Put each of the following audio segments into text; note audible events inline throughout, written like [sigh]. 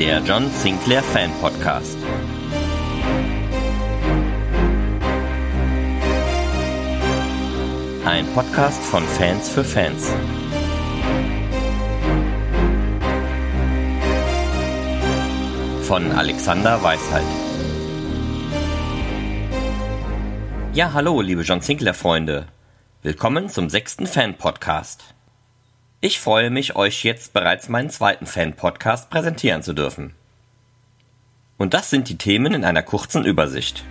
Der John Sinclair Fan Podcast. Ein Podcast von Fans für Fans. Von Alexander Weisheit. Ja, hallo, liebe John Sinclair Freunde. Willkommen zum sechsten Fan Podcast. Ich freue mich, euch jetzt bereits meinen zweiten Fan-Podcast präsentieren zu dürfen. Und das sind die Themen in einer kurzen Übersicht.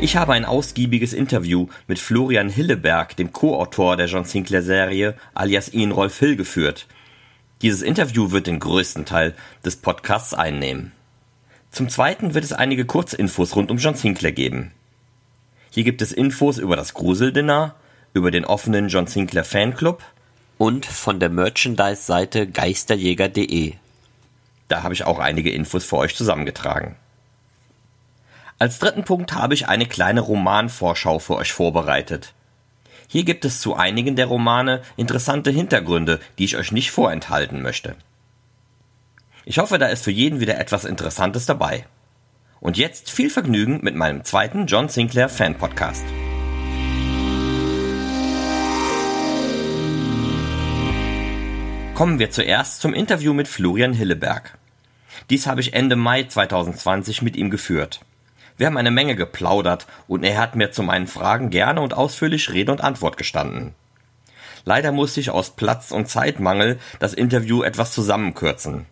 Ich habe ein ausgiebiges Interview mit Florian Hilleberg, dem Co-Autor der John Sinclair-Serie, alias Ian Rolf Hill, geführt. Dieses Interview wird den größten Teil des Podcasts einnehmen. Zum Zweiten wird es einige Kurzinfos rund um John Sinclair geben. Hier gibt es Infos über das Gruseldinner, über den offenen John Sinclair Fanclub und von der Merchandise-Seite geisterjäger.de. Da habe ich auch einige Infos für euch zusammengetragen. Als dritten Punkt habe ich eine kleine Romanvorschau für euch vorbereitet. Hier gibt es zu einigen der Romane interessante Hintergründe, die ich euch nicht vorenthalten möchte. Ich hoffe, da ist für jeden wieder etwas Interessantes dabei. Und jetzt viel Vergnügen mit meinem zweiten John Sinclair Fan Podcast. Kommen wir zuerst zum Interview mit Florian Hilleberg. Dies habe ich Ende Mai 2020 mit ihm geführt. Wir haben eine Menge geplaudert und er hat mir zu meinen Fragen gerne und ausführlich Rede und Antwort gestanden. Leider musste ich aus Platz- und Zeitmangel das Interview etwas zusammenkürzen.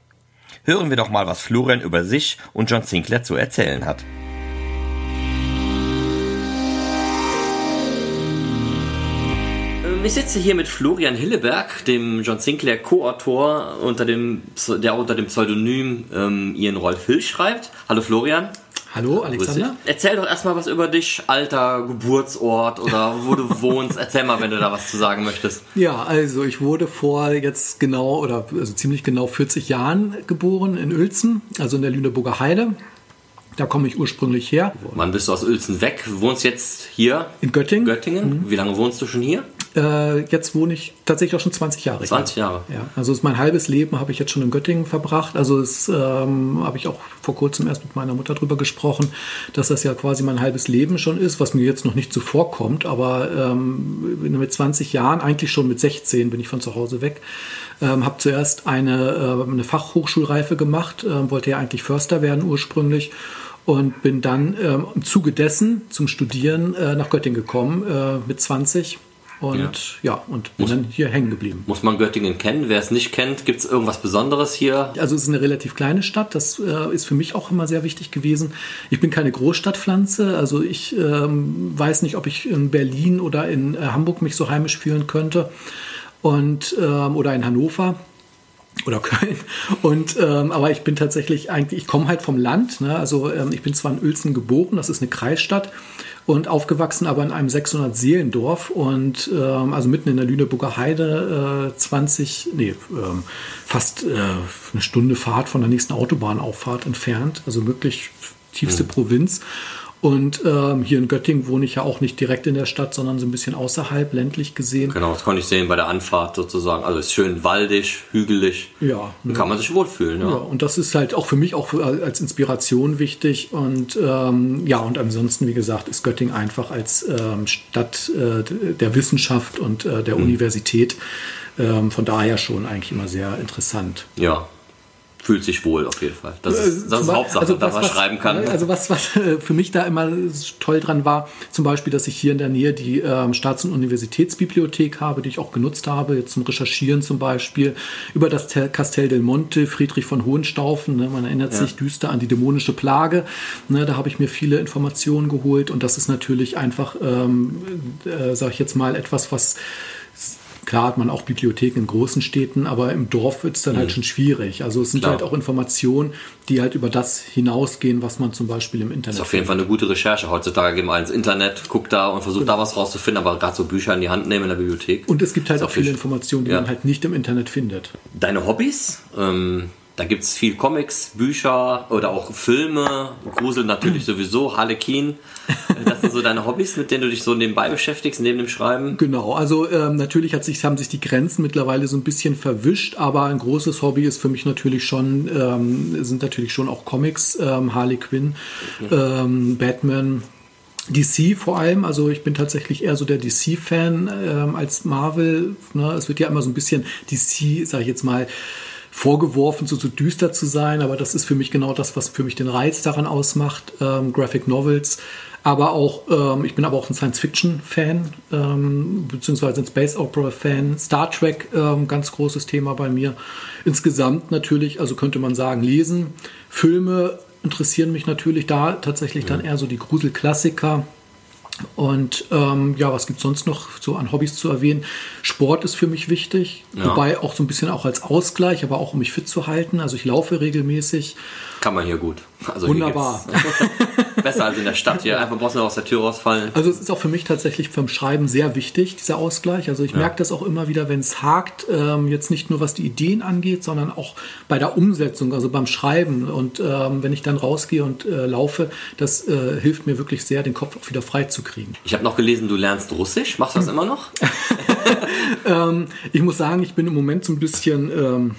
Hören wir doch mal, was Florian über sich und John Sinclair zu erzählen hat. Ich sitze hier mit Florian Hilleberg, dem John Sinclair Co-Autor, unter dem, der unter dem Pseudonym ähm, Ian Rolf Hill schreibt. Hallo Florian. Hallo Alexander. Erzähl doch erstmal was über dich, Alter, Geburtsort oder wo du [laughs] wohnst. Erzähl mal, wenn du da was zu sagen möchtest. Ja, also ich wurde vor jetzt genau oder also ziemlich genau 40 Jahren geboren in Uelzen, also in der Lüneburger Heide. Da komme ich ursprünglich her. Wann bist du aus Uelzen weg? Du wohnst jetzt hier? In Göttingen. Göttingen. Wie lange wohnst du schon hier? Äh, jetzt wohne ich tatsächlich auch schon 20 Jahre. 20 Jahre. Ja, also ist mein halbes Leben habe ich jetzt schon in Göttingen verbracht. Also es ähm, habe ich auch vor kurzem erst mit meiner Mutter drüber gesprochen, dass das ja quasi mein halbes Leben schon ist, was mir jetzt noch nicht so vorkommt. Aber ähm, mit 20 Jahren, eigentlich schon mit 16 bin ich von zu Hause weg. Ähm, habe zuerst eine, äh, eine Fachhochschulreife gemacht, äh, wollte ja eigentlich Förster werden ursprünglich und bin dann ähm, im Zuge dessen zum Studieren äh, nach Göttingen gekommen äh, mit 20 und ja, ja und bin Muss- dann hier hängen geblieben. Muss man Göttingen kennen? Wer es nicht kennt, gibt es irgendwas Besonderes hier? Also es ist eine relativ kleine Stadt, das äh, ist für mich auch immer sehr wichtig gewesen. Ich bin keine Großstadtpflanze, also ich ähm, weiß nicht, ob ich in Berlin oder in äh, Hamburg mich so heimisch fühlen könnte und ähm, oder in Hannover oder Köln. [laughs] Und ähm, aber ich bin tatsächlich eigentlich, ich komme halt vom Land. Ne? Also ähm, ich bin zwar in Uelzen geboren, das ist eine Kreisstadt und aufgewachsen, aber in einem 600 Seelendorf und ähm, also mitten in der Lüneburger Heide, äh, 20, nee, ähm, fast äh, eine Stunde Fahrt von der nächsten Autobahnauffahrt entfernt, also wirklich tiefste Provinz. Und ähm, hier in Göttingen wohne ich ja auch nicht direkt in der Stadt, sondern so ein bisschen außerhalb, ländlich gesehen. Genau, das konnte ich sehen bei der Anfahrt sozusagen. Also es ist schön waldig, hügelig. Ja, Da kann man sich wohlfühlen. Ja. Ja, und das ist halt auch für mich auch als Inspiration wichtig. Und ähm, ja, und ansonsten, wie gesagt, ist Göttingen einfach als ähm, Stadt äh, der Wissenschaft und äh, der Universität ähm, von daher schon eigentlich immer sehr interessant. ja. Fühlt sich wohl auf jeden Fall. Das ist, das ist Hauptsache, also dass man schreiben kann. Also was, was äh, für mich da immer toll dran war, zum Beispiel, dass ich hier in der Nähe die ähm, Staats- und Universitätsbibliothek habe, die ich auch genutzt habe, jetzt zum Recherchieren zum Beispiel, über das Castel del Monte, Friedrich von Hohenstaufen, ne, man erinnert ja. sich düster an die dämonische Plage, ne, da habe ich mir viele Informationen geholt und das ist natürlich einfach, ähm, äh, sage ich jetzt mal, etwas, was Klar hat man auch Bibliotheken in großen Städten, aber im Dorf wird es dann halt mhm. halt schon schwierig. Also es sind Klar. halt auch Informationen, die halt über das hinausgehen, was man zum Beispiel im Internet. Das ist auf jeden Fall eine gute Recherche. Heutzutage gehen wir ins Internet, guckt da und versucht genau. da was rauszufinden, aber gerade so Bücher in die Hand nehmen in der Bibliothek. Und es gibt halt auch viele Informationen, die ja. man halt nicht im Internet findet. Deine Hobbys? Ähm da gibt es viel Comics, Bücher oder auch Filme, Grusel natürlich [clears throat] sowieso, Harlequin. Das sind so deine Hobbys, mit denen du dich so nebenbei beschäftigst, neben dem Schreiben? Genau, also ähm, natürlich hat sich, haben sich die Grenzen mittlerweile so ein bisschen verwischt, aber ein großes Hobby ist für mich natürlich schon, ähm, sind natürlich schon auch Comics, ähm, Harley Quinn, ähm, Batman, DC vor allem, also ich bin tatsächlich eher so der DC-Fan ähm, als Marvel. Ne? Es wird ja immer so ein bisschen DC, sage ich jetzt mal, vorgeworfen, so, so düster zu sein, aber das ist für mich genau das, was für mich den Reiz daran ausmacht. Ähm, Graphic Novels, aber auch, ähm, ich bin aber auch ein Science-Fiction-Fan, ähm, beziehungsweise ein Space Opera-Fan. Star Trek, ähm, ganz großes Thema bei mir. Insgesamt natürlich, also könnte man sagen, lesen. Filme interessieren mich natürlich da tatsächlich dann eher so die Gruselklassiker. Und ähm, ja, was gibt es sonst noch so an Hobbys zu erwähnen? Sport ist für mich wichtig, ja. wobei auch so ein bisschen auch als Ausgleich, aber auch um mich fit zu halten. Also ich laufe regelmäßig. Kann man hier gut. Also Wunderbar. [laughs] besser als in der Stadt hier. Einfach brauchst du aus der Tür rausfallen. Also es ist auch für mich tatsächlich vom Schreiben sehr wichtig, dieser Ausgleich. Also ich ja. merke das auch immer wieder, wenn es hakt, ähm, jetzt nicht nur was die Ideen angeht, sondern auch bei der Umsetzung, also beim Schreiben. Und ähm, wenn ich dann rausgehe und äh, laufe, das äh, hilft mir wirklich sehr, den Kopf auch wieder frei zu kriegen. Ich habe noch gelesen, du lernst Russisch. Machst du das hm. immer noch? [laughs] ähm, ich muss sagen, ich bin im Moment so ein bisschen ähm,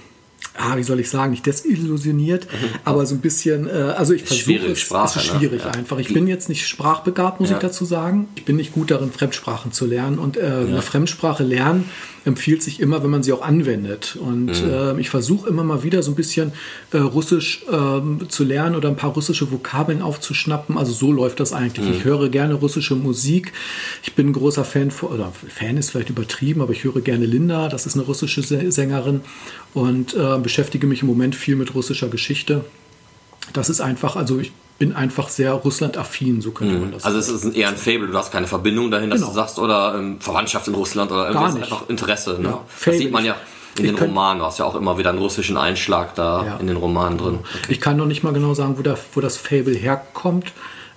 ah, wie soll ich sagen, nicht desillusioniert, mhm. aber so ein bisschen, äh, also ich versuche es, Sprache, es ist schwierig ne? einfach. Ich bin jetzt nicht sprachbegabt, muss ja. ich dazu sagen. Ich bin nicht gut darin, Fremdsprachen zu lernen und äh, ja. eine Fremdsprache lernen empfiehlt sich immer, wenn man sie auch anwendet. Und mhm. äh, ich versuche immer mal wieder so ein bisschen äh, Russisch äh, zu lernen oder ein paar russische Vokabeln aufzuschnappen. Also so läuft das eigentlich. Mhm. Ich höre gerne russische Musik. Ich bin ein großer Fan, von, oder Fan ist vielleicht übertrieben, aber ich höre gerne Linda, das ist eine russische Sängerin und äh, beschäftige mich im Moment viel mit russischer Geschichte. Das ist einfach, also ich bin einfach sehr Russland-affin, so könnte man mhm. das Also es ist eher ein Fable, du hast keine Verbindung dahin, dass genau. du sagst, oder ähm, Verwandtschaft in Russland oder irgendwas, einfach Interesse. Ne? Ja, das sieht man ja in den Romanen. Du hast ja auch immer wieder einen russischen Einschlag da ja. in den Romanen drin. Ich kann noch nicht mal genau sagen, wo, der, wo das Fable herkommt.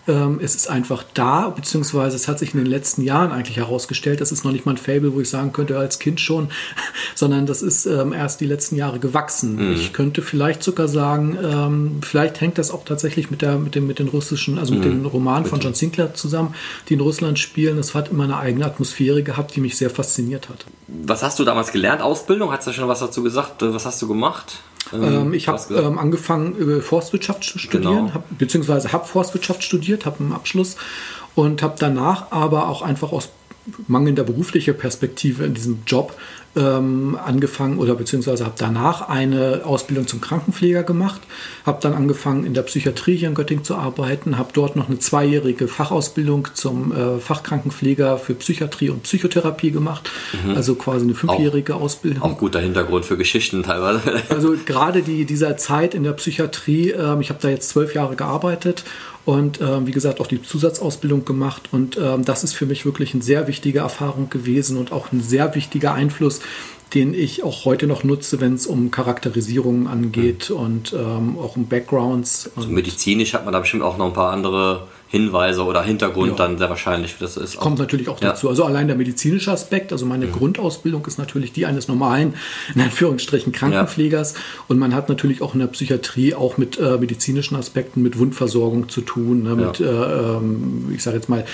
Ähm, es ist einfach da, beziehungsweise es hat sich in den letzten Jahren eigentlich herausgestellt, das ist noch nicht mal ein Fable, wo ich sagen könnte, als Kind schon, [laughs] sondern das ist ähm, erst die letzten Jahre gewachsen. Mhm. Ich könnte vielleicht sogar sagen, ähm, vielleicht hängt das auch tatsächlich mit, der, mit, dem, mit den russischen, also mit mhm. den Romanen von John Sinclair zusammen, die in Russland spielen. Es hat immer eine eigene Atmosphäre gehabt, die mich sehr fasziniert hat. Was hast du damals gelernt? Ausbildung? Hast du schon was dazu gesagt? Was hast du gemacht? Ähm, ähm ich habe ähm, angefangen, Forstwirtschaft zu studieren, genau. hab, beziehungsweise habe Forstwirtschaft studiert, habe einen Abschluss und habe danach aber auch einfach aus mangelnder beruflicher Perspektive in diesem Job ähm, angefangen oder beziehungsweise habe danach eine Ausbildung zum Krankenpfleger gemacht, habe dann angefangen in der Psychiatrie hier in Göttingen zu arbeiten, habe dort noch eine zweijährige Fachausbildung zum äh, Fachkrankenpfleger für Psychiatrie und Psychotherapie gemacht, mhm. also quasi eine fünfjährige auch, Ausbildung. Auch guter Hintergrund für Geschichten teilweise. also gerade die, dieser Zeit in der Psychiatrie, äh, ich habe da jetzt zwölf Jahre gearbeitet und äh, wie gesagt auch die Zusatzausbildung gemacht. Und ähm, das ist für mich wirklich eine sehr wichtige Erfahrung gewesen und auch ein sehr wichtiger Einfluss, den ich auch heute noch nutze, wenn es um Charakterisierungen angeht mhm. und ähm, auch um Backgrounds. Also medizinisch hat man da bestimmt auch noch ein paar andere Hinweise oder Hintergrund ja. dann sehr wahrscheinlich, wie das ist. Kommt natürlich auch dazu. Ja. Also allein der medizinische Aspekt, also meine mhm. Grundausbildung ist natürlich die eines normalen, in Anführungsstrichen, Krankenpflegers. Ja. Und man hat natürlich auch in der Psychiatrie auch mit äh, medizinischen Aspekten, mit Wundversorgung zu tun, ne, mit, äh, ähm, ich sage jetzt mal,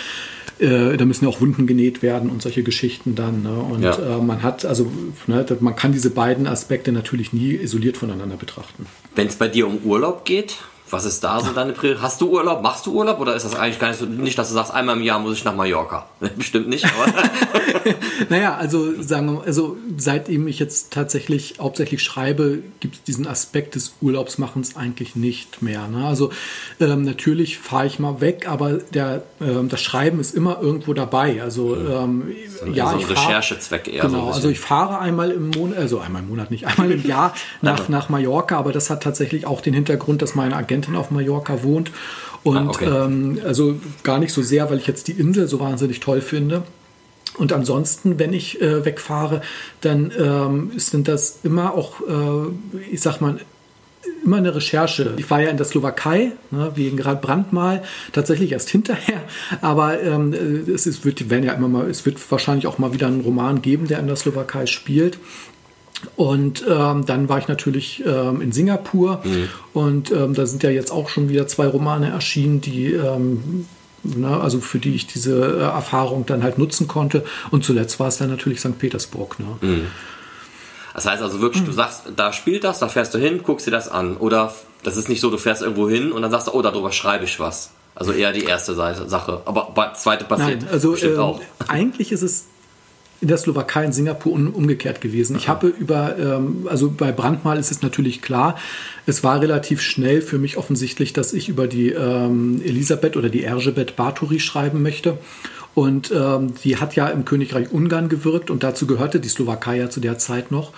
äh, da müssen ja auch Wunden genäht werden und solche Geschichten dann. Ne? Und ja. äh, man hat, also ne, man kann diese beiden Aspekte natürlich nie isoliert voneinander betrachten. Wenn es bei dir um Urlaub geht, Was ist da so deine Priorität? Hast du Urlaub? Machst du Urlaub? Oder ist das eigentlich gar nicht so, nicht, dass du sagst, einmal im Jahr muss ich nach Mallorca? [laughs] Bestimmt nicht, aber. [laughs] naja, also sagen wir mal, also seitdem ich jetzt tatsächlich hauptsächlich schreibe, gibt es diesen Aspekt des Urlaubsmachens eigentlich nicht mehr. Ne? Also ähm, natürlich fahre ich mal weg, aber der, ähm, das Schreiben ist immer irgendwo dabei. Also ähm, so ja, so ein Recherchezweck eher. Genau, so also ich fahre einmal im Monat, also einmal im Monat nicht, [laughs] einmal im Jahr nach, nach Mallorca, aber das hat tatsächlich auch den Hintergrund, dass meine Agent Agentin auf Mallorca wohnt. Und ah, okay. ähm, also gar nicht so sehr, weil ich jetzt die Insel so wahnsinnig toll finde. Und ansonsten, wenn ich äh, wegfahre, dann ähm, sind das immer auch, äh, ich sag mal, immer eine Recherche. Ich war ja in der Slowakei, ne, wegen gerade Brandmal, tatsächlich erst hinterher. Aber ähm, es, ist, wird, werden ja immer mal, es wird wahrscheinlich auch mal wieder einen Roman geben, der in der Slowakei spielt. Und ähm, dann war ich natürlich ähm, in Singapur mhm. und ähm, da sind ja jetzt auch schon wieder zwei Romane erschienen, die ähm, ne, also für die ich diese äh, Erfahrung dann halt nutzen konnte. Und zuletzt war es dann natürlich St. Petersburg. Ne? Mhm. Das heißt also wirklich, mhm. du sagst, da spielt das, da fährst du hin, guckst dir das an. Oder das ist nicht so, du fährst irgendwo hin und dann sagst du, oh, darüber schreibe ich was. Also eher die erste Seite, Sache. Aber zweite passiert Nein, also, bestimmt äh, auch. Eigentlich ist es in der Slowakei in Singapur um, umgekehrt gewesen. Ich habe über, ähm, also bei Brandmal ist es natürlich klar, es war relativ schnell für mich offensichtlich, dass ich über die ähm, Elisabeth oder die Erzsébet Bathory schreiben möchte. Und ähm, die hat ja im Königreich Ungarn gewirkt und dazu gehörte die Slowakei ja zu der Zeit noch.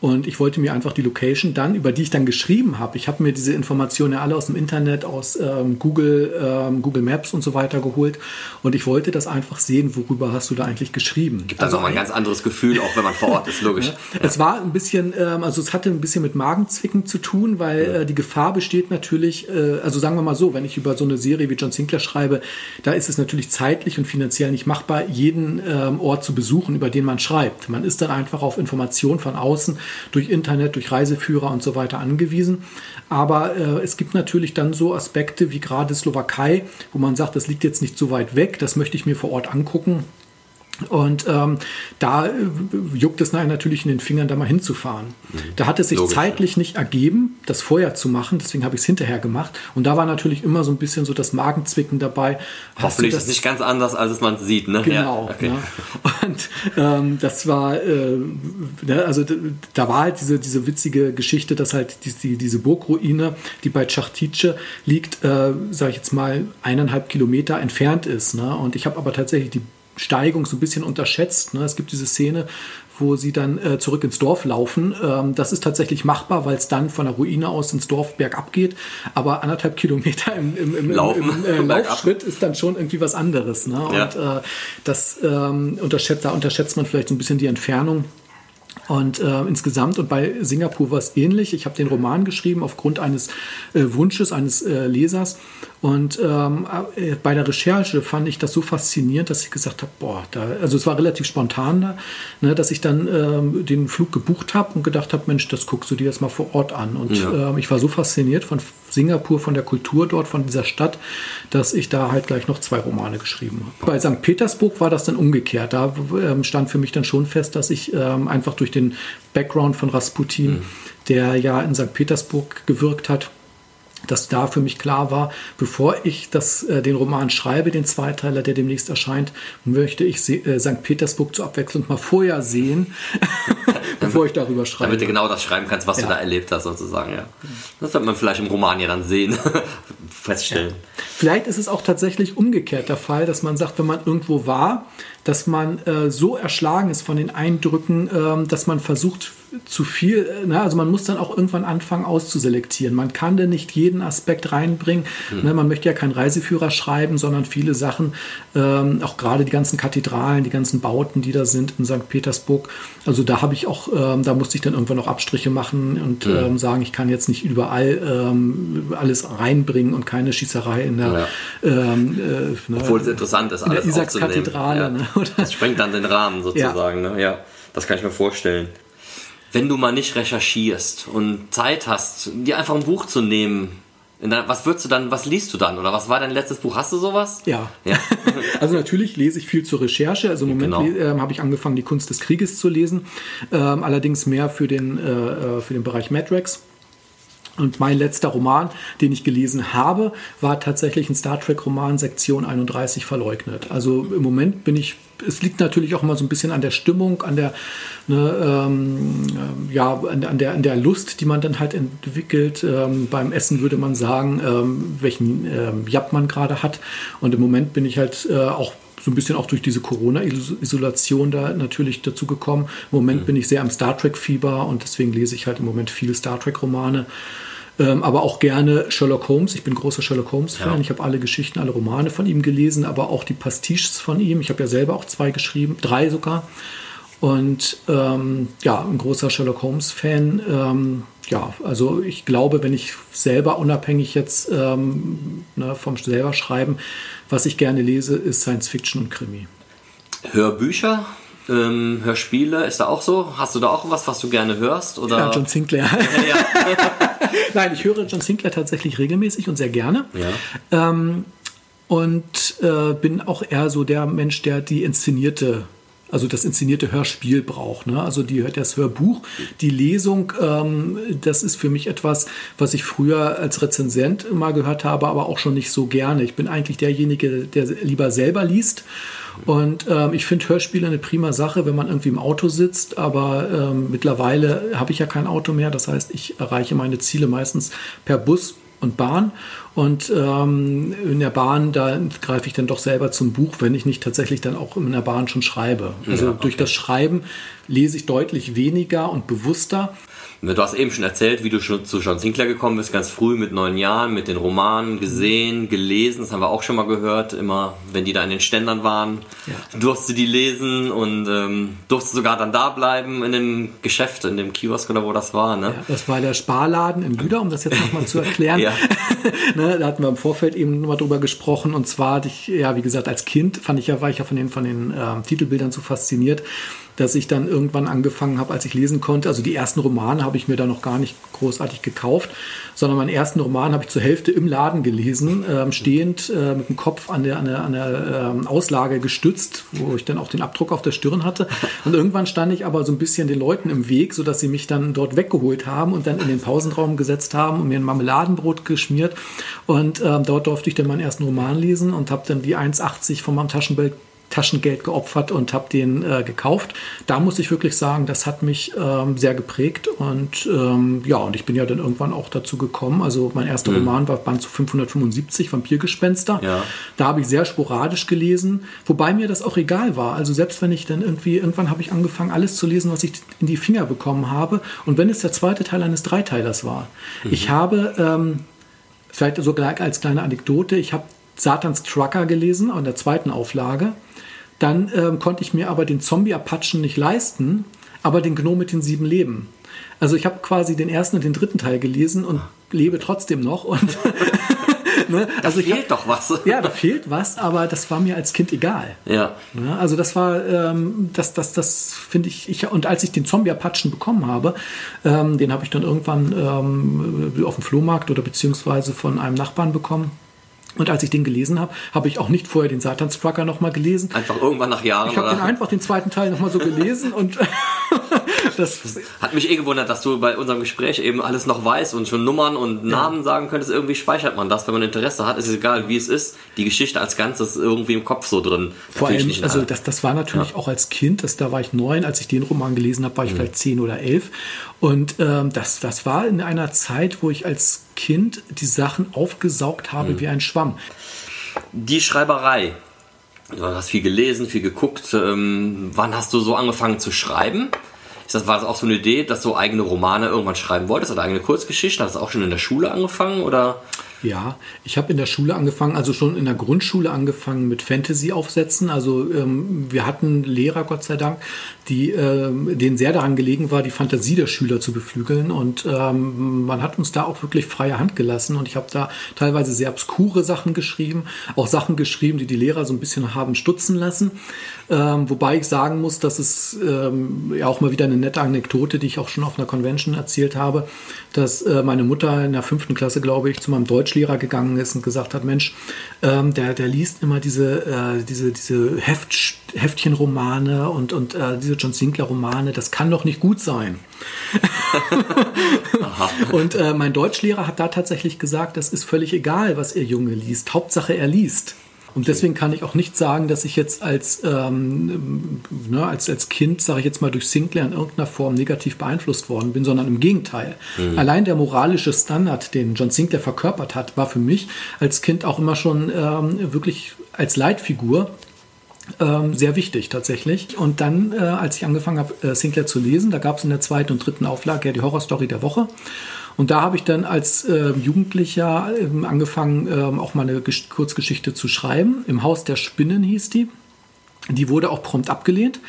Und ich wollte mir einfach die Location dann, über die ich dann geschrieben habe, ich habe mir diese Informationen ja alle aus dem Internet, aus ähm, Google, ähm, Google Maps und so weiter geholt. Und ich wollte das einfach sehen, worüber hast du da eigentlich geschrieben. Gibt also nochmal ein ganz anderes Gefühl, auch wenn man vor Ort ist, logisch. [laughs] ja. Es war ein bisschen, ähm, also es hatte ein bisschen mit Magenzwicken zu tun, weil ja. äh, die Gefahr besteht natürlich, äh, also sagen wir mal so, wenn ich über so eine Serie wie John Sinclair schreibe, da ist es natürlich zeitlich und finanziell nicht machbar, jeden ähm, Ort zu besuchen, über den man schreibt. Man ist dann einfach auf Informationen von außen durch Internet, durch Reiseführer und so weiter angewiesen. Aber äh, es gibt natürlich dann so Aspekte wie gerade Slowakei, wo man sagt, das liegt jetzt nicht so weit weg, das möchte ich mir vor Ort angucken. Und ähm, da äh, juckt es natürlich in den Fingern, da mal hinzufahren. Mhm. Da hat es sich Logisch, zeitlich nicht ergeben, das vorher zu machen, deswegen habe ich es hinterher gemacht. Und da war natürlich immer so ein bisschen so das Magenzwicken dabei. Hoffentlich ist es nicht ganz anders, als man sieht, ne? Genau. Ja, okay. ne? Und ähm, das war, äh, ne, also da war halt diese, diese witzige Geschichte, dass halt die, die, diese Burgruine, die bei Chachtice liegt, äh, sage ich jetzt mal, eineinhalb Kilometer entfernt ist. Ne? Und ich habe aber tatsächlich die Steigung so ein bisschen unterschätzt. Ne? Es gibt diese Szene, wo sie dann äh, zurück ins Dorf laufen. Ähm, das ist tatsächlich machbar, weil es dann von der Ruine aus ins Dorf bergab geht. Aber anderthalb [laughs] Kilometer im, im, im, im äh, [laughs] Laufschritt ist dann schon irgendwie was anderes. Ne? Ja. Und äh, das ähm, unterschätzt, da unterschätzt man vielleicht so ein bisschen die Entfernung. Und äh, insgesamt und bei Singapur war es ähnlich. Ich habe den Roman geschrieben aufgrund eines äh, Wunsches eines äh, Lesers und ähm, äh, bei der Recherche fand ich das so faszinierend, dass ich gesagt habe, boah, da, also es war relativ spontan, da, ne, dass ich dann ähm, den Flug gebucht habe und gedacht habe, Mensch, das guckst du dir jetzt mal vor Ort an. Und ja. ähm, ich war so fasziniert von Singapur, von der Kultur dort, von dieser Stadt, dass ich da halt gleich noch zwei Romane geschrieben habe. Bei St. Petersburg war das dann umgekehrt. Da ähm, stand für mich dann schon fest, dass ich ähm, einfach durch den Background von Rasputin, mhm. der ja in St. Petersburg gewirkt hat, dass da für mich klar war, bevor ich das, äh, den Roman schreibe, den Zweiteiler, der demnächst erscheint, möchte ich äh, St. Petersburg zur Abwechslung mal vorher sehen, [laughs] bevor ich darüber schreibe. Damit du genau das schreiben kannst, was ja. du da erlebt hast, sozusagen. Ja. Das wird man vielleicht im Roman ja dann sehen, [laughs] feststellen. Ja. Vielleicht ist es auch tatsächlich umgekehrt der Fall, dass man sagt, wenn man irgendwo war, dass man äh, so erschlagen ist von den Eindrücken, äh, dass man versucht, zu viel, na, ne, also man muss dann auch irgendwann anfangen auszuselektieren. Man kann da nicht jeden Aspekt reinbringen. Mhm. Ne, man möchte ja keinen Reiseführer schreiben, sondern viele Sachen, ähm, auch gerade die ganzen Kathedralen, die ganzen Bauten, die da sind in St. Petersburg. Also da habe ich auch, ähm, da musste ich dann irgendwann noch Abstriche machen und mhm. ähm, sagen, ich kann jetzt nicht überall ähm, alles reinbringen und keine Schießerei in der, ja. Ähm, äh, ne, obwohl es interessant ist, alles in der Kathedrale. Ja. Ne, [laughs] das sprengt dann den Rahmen sozusagen. Ja. Ne? ja, das kann ich mir vorstellen wenn du mal nicht recherchierst und Zeit hast, dir einfach ein Buch zu nehmen, was würdest du dann, was liest du dann? Oder was war dein letztes Buch? Hast du sowas? Ja. ja. [laughs] also natürlich lese ich viel zur Recherche. Also im Moment genau. äh, habe ich angefangen, die Kunst des Krieges zu lesen. Ähm, allerdings mehr für den, äh, äh für den Bereich Matrix. Und mein letzter Roman, den ich gelesen habe, war tatsächlich ein Star Trek-Roman, Sektion 31 verleugnet. Also im Moment bin ich, es liegt natürlich auch immer so ein bisschen an der Stimmung, an der, ne, ähm, ja, an, an, der, an der Lust, die man dann halt entwickelt. Ähm, beim Essen würde man sagen, ähm, welchen ähm, Jab man gerade hat. Und im Moment bin ich halt äh, auch so ein bisschen auch durch diese Corona-Isolation da natürlich dazu gekommen. Im Moment mhm. bin ich sehr am Star Trek-Fieber und deswegen lese ich halt im Moment viele Star Trek-Romane ähm, aber auch gerne Sherlock Holmes. Ich bin großer Sherlock Holmes-Fan. Ja. Ich habe alle Geschichten, alle Romane von ihm gelesen, aber auch die Pastiches von ihm. Ich habe ja selber auch zwei geschrieben, drei sogar. Und ähm, ja, ein großer Sherlock Holmes-Fan. Ähm, ja, also ich glaube, wenn ich selber unabhängig jetzt ähm, ne, vom selber schreiben, was ich gerne lese, ist Science Fiction und Krimi. Hörbücher? Ähm, Hörspiele, ist da auch so? Hast du da auch was, was du gerne hörst? Oder? Ja, John Sinclair. Ja, ja. [laughs] [laughs] [laughs] Nein, ich höre John Sinclair tatsächlich regelmäßig und sehr gerne. Ja. Ähm, und äh, bin auch eher so der Mensch, der die inszenierte also das inszenierte Hörspiel braucht. Ne? Also die, das Hörbuch, die Lesung, ähm, das ist für mich etwas, was ich früher als Rezensent mal gehört habe, aber auch schon nicht so gerne. Ich bin eigentlich derjenige, der lieber selber liest und ähm, ich finde Hörspiele eine prima Sache, wenn man irgendwie im Auto sitzt, aber ähm, mittlerweile habe ich ja kein Auto mehr. Das heißt, ich erreiche meine Ziele meistens per Bus und Bahn. Und ähm, in der Bahn, da greife ich dann doch selber zum Buch, wenn ich nicht tatsächlich dann auch in der Bahn schon schreibe. Also ja, okay. durch das Schreiben lese ich deutlich weniger und bewusster. Du hast eben schon erzählt, wie du schon zu John Sinclair gekommen bist, ganz früh mit neun Jahren, mit den Romanen gesehen, gelesen, das haben wir auch schon mal gehört, immer wenn die da in den Ständern waren, ja. durfst du die lesen und ähm, durfst sogar dann da bleiben in dem Geschäft, in dem Kiosk oder wo das war. Ne? Ja, das war der Sparladen in Lüder, um das jetzt nochmal zu erklären. [laughs] [laughs] ne, da hatten wir im Vorfeld eben nochmal drüber gesprochen und zwar hatte ich, ja, wie gesagt, als Kind fand ich ja, war ich ja von den, von den äh, Titelbildern so fasziniert dass ich dann irgendwann angefangen habe, als ich lesen konnte. Also die ersten Romane habe ich mir da noch gar nicht großartig gekauft, sondern meinen ersten Roman habe ich zur Hälfte im Laden gelesen, äh, stehend äh, mit dem Kopf an der, an der, an der äh, Auslage gestützt, wo ich dann auch den Abdruck auf der Stirn hatte. Und irgendwann stand ich aber so ein bisschen den Leuten im Weg, sodass sie mich dann dort weggeholt haben und dann in den Pausenraum gesetzt haben und mir ein Marmeladenbrot geschmiert. Und ähm, dort durfte ich dann meinen ersten Roman lesen und habe dann die 1,80 von meinem Taschenbild Taschengeld geopfert und habe den äh, gekauft. Da muss ich wirklich sagen, das hat mich ähm, sehr geprägt und ähm, ja, und ich bin ja dann irgendwann auch dazu gekommen. Also mein erster mhm. Roman war Band zu 575, Vampirgespenster. Ja. Da habe ich sehr sporadisch gelesen, wobei mir das auch egal war. Also selbst wenn ich dann irgendwie, irgendwann habe ich angefangen, alles zu lesen, was ich in die Finger bekommen habe. Und wenn es der zweite Teil eines Dreiteilers war. Mhm. Ich habe, ähm, vielleicht sogar als kleine Anekdote, ich habe Satans Trucker gelesen an der zweiten Auflage. Dann ähm, konnte ich mir aber den Zombie-Apachen nicht leisten, aber den Gnome mit den sieben Leben. Also ich habe quasi den ersten und den dritten Teil gelesen und lebe trotzdem noch. Und [laughs] ne? also da fehlt hab, doch was. Ja, da fehlt was, aber das war mir als Kind egal. Ja. Ne? Also das war, ähm, das, das, das finde ich, ich, und als ich den Zombie-Apachen bekommen habe, ähm, den habe ich dann irgendwann ähm, auf dem Flohmarkt oder beziehungsweise von einem Nachbarn bekommen und als ich den gelesen habe, habe ich auch nicht vorher den Satanstrucker nochmal gelesen. Einfach irgendwann nach Jahren. Ich habe den einfach den zweiten Teil nochmal so gelesen und [laughs] das hat mich eh gewundert, dass du bei unserem Gespräch eben alles noch weißt und schon Nummern und Namen ja. sagen könntest. Irgendwie speichert man das, wenn man Interesse hat. Ist es egal, wie es ist. Die Geschichte als Ganzes ist irgendwie im Kopf so drin. Vor allem, also das, das war natürlich ja. auch als Kind, das, da war ich neun, als ich den Roman gelesen habe, war ich mhm. vielleicht zehn oder elf. Und ähm, das, das war in einer Zeit, wo ich als Kind die Sachen aufgesaugt habe mhm. wie ein Schwamm. Die Schreiberei. Du hast viel gelesen, viel geguckt. Ähm, wann hast du so angefangen zu schreiben? Ist das, war das auch so eine Idee, dass du eigene Romane irgendwann schreiben wolltest oder eigene Kurzgeschichten? Hast du auch schon in der Schule angefangen oder? Ja, ich habe in der Schule angefangen, also schon in der Grundschule angefangen mit Fantasy-Aufsätzen. Also ähm, wir hatten Lehrer, Gott sei Dank, die, äh, denen sehr daran gelegen war, die Fantasie der Schüler zu beflügeln. Und ähm, man hat uns da auch wirklich freie Hand gelassen. Und ich habe da teilweise sehr obskure Sachen geschrieben, auch Sachen geschrieben, die die Lehrer so ein bisschen haben stutzen lassen. Ähm, wobei ich sagen muss, dass es ähm, ja auch mal wieder eine nette Anekdote, die ich auch schon auf einer Convention erzählt habe, dass äh, meine Mutter in der fünften Klasse, glaube ich, zu meinem Deutsch Deutschlehrer gegangen ist und gesagt hat, Mensch, ähm, der, der liest immer diese, äh, diese, diese Heft, Heftchenromane und, und äh, diese John Sinclair-Romane, das kann doch nicht gut sein. [laughs] und äh, mein Deutschlehrer hat da tatsächlich gesagt, das ist völlig egal, was ihr Junge liest. Hauptsache, er liest. Und deswegen kann ich auch nicht sagen, dass ich jetzt als, ähm, ne, als, als Kind, sage ich jetzt mal, durch Sinclair in irgendeiner Form negativ beeinflusst worden bin, sondern im Gegenteil. Mhm. Allein der moralische Standard, den John Sinclair verkörpert hat, war für mich als Kind auch immer schon ähm, wirklich als Leitfigur ähm, sehr wichtig tatsächlich. Und dann, äh, als ich angefangen habe, äh, Sinclair zu lesen, da gab es in der zweiten und dritten Auflage ja die Horrorstory der Woche. Und da habe ich dann als äh, Jugendlicher äh, angefangen, äh, auch mal eine Gesch Kurzgeschichte zu schreiben. Im Haus der Spinnen hieß die. Die wurde auch prompt abgelehnt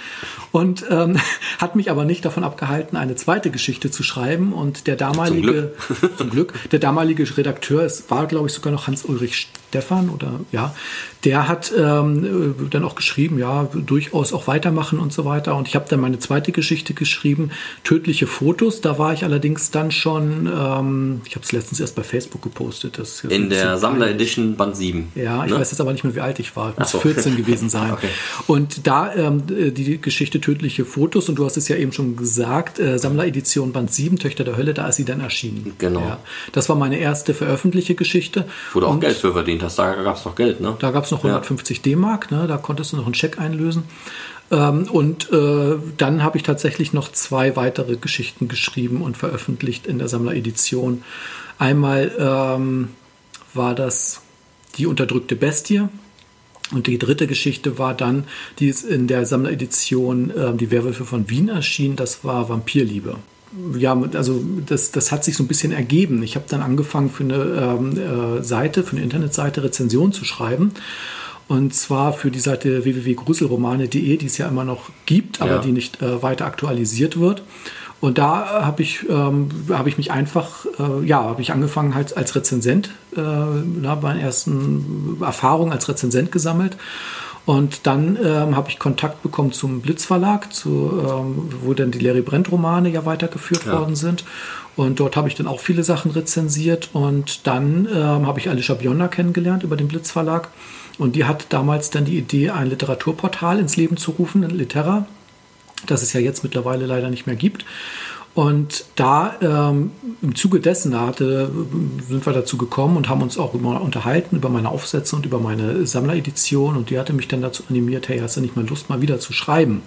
und ähm, [laughs] hat mich aber nicht davon abgehalten, eine zweite Geschichte zu schreiben. Und der damalige, zum Glück, [laughs] zum Glück der damalige Redakteur, es war glaube ich sogar noch Hans-Ulrich Stefan oder ja, der hat ähm, dann auch geschrieben, ja, durchaus auch weitermachen und so weiter. Und ich habe dann meine zweite Geschichte geschrieben, Tödliche Fotos. Da war ich allerdings dann schon, ähm, ich habe es letztens erst bei Facebook gepostet. Das In der Sammler Edition Band 7. Ja, ich ne? weiß jetzt aber nicht mehr, wie alt ich war. Ich muss so. 14 gewesen [laughs] sein. okay. Und da ähm, die Geschichte Tödliche Fotos, und du hast es ja eben schon gesagt, äh, Sammleredition Band 7, Töchter der Hölle, da ist sie dann erschienen. Genau. Ja. Das war meine erste veröffentlichte Geschichte. Du auch Geld für verdient hast, da gab es noch Geld, ne? Da gab es noch 150 ja. D-Mark, ne? da konntest du noch einen Scheck einlösen. Ähm, und äh, dann habe ich tatsächlich noch zwei weitere Geschichten geschrieben und veröffentlicht in der Sammleredition. Einmal ähm, war das Die unterdrückte Bestie und die dritte Geschichte war dann, die ist in der Sammleredition äh, Die Werwölfe von Wien erschien, das war Vampirliebe. Ja, also das, das hat sich so ein bisschen ergeben. Ich habe dann angefangen für eine ähm, äh, Seite, für eine Internetseite Rezension zu schreiben. Und zwar für die Seite www.gruselromane.de, die es ja immer noch gibt, aber ja. die nicht äh, weiter aktualisiert wird. Und da habe ich, ähm, hab ich mich einfach, äh, ja, habe ich angefangen halt als Rezensent, äh, na, meine ersten Erfahrungen als Rezensent gesammelt. Und dann ähm, habe ich Kontakt bekommen zum Blitzverlag, zu, ähm, wo dann die Larry Brent Romane ja weitergeführt ja. worden sind. Und dort habe ich dann auch viele Sachen rezensiert. Und dann ähm, habe ich Alicia Bionda kennengelernt über den Blitzverlag. Und die hat damals dann die Idee, ein Literaturportal ins Leben zu rufen, Litera das es ja jetzt mittlerweile leider nicht mehr gibt. Und da ähm, im Zuge dessen hatte, sind wir dazu gekommen und haben uns auch immer unterhalten über meine Aufsätze und über meine Sammleredition. Und die hatte mich dann dazu animiert, hey, hast du nicht mal Lust, mal wieder zu schreiben?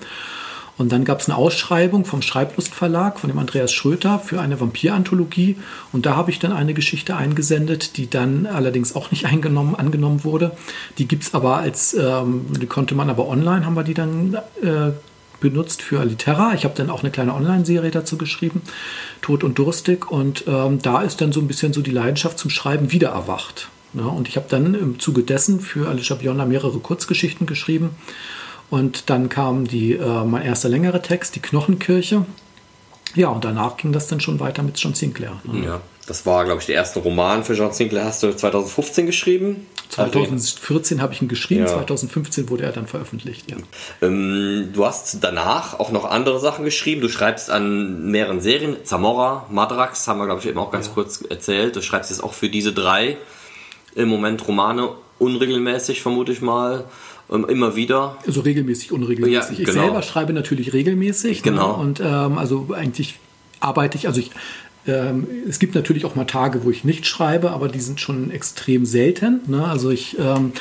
Und dann gab es eine Ausschreibung vom Schreiblust Verlag, von dem Andreas Schröter, für eine Vampiranthologie. Und da habe ich dann eine Geschichte eingesendet, die dann allerdings auch nicht eingenommen, angenommen wurde. Die gibt es aber als, ähm, die konnte man aber online, haben wir die dann äh, benutzt für Aliterra. Ich habe dann auch eine kleine Online-Serie dazu geschrieben, Tod und Durstig. Und ähm, da ist dann so ein bisschen so die Leidenschaft zum Schreiben wieder erwacht. Ja, und ich habe dann im Zuge dessen für Alicia Bionda mehrere Kurzgeschichten geschrieben. Und dann kam die, äh, mein erster längere Text, die Knochenkirche. Ja, und danach ging das dann schon weiter mit John Sinclair. Ne? Ja, das war, glaube ich, der erste Roman für John Sinclair. Hast du 2015 geschrieben? 2014 habe ich ihn geschrieben, ja. 2015 wurde er dann veröffentlicht. Ja. Ähm, du hast danach auch noch andere Sachen geschrieben. Du schreibst an mehreren Serien. Zamora, Madrax, haben wir, glaube ich, eben auch ganz ja. kurz erzählt. Du schreibst jetzt auch für diese drei im Moment Romane unregelmäßig, vermute ich mal. Ähm, immer wieder. Also regelmäßig, unregelmäßig. Ja, genau. Ich selber schreibe natürlich regelmäßig. Ne? Genau. Ne? Und ähm, also eigentlich arbeite ich, also ich ähm, es gibt natürlich auch mal Tage, wo ich nicht schreibe, aber die sind schon extrem selten. Ne? Also ich, ähm,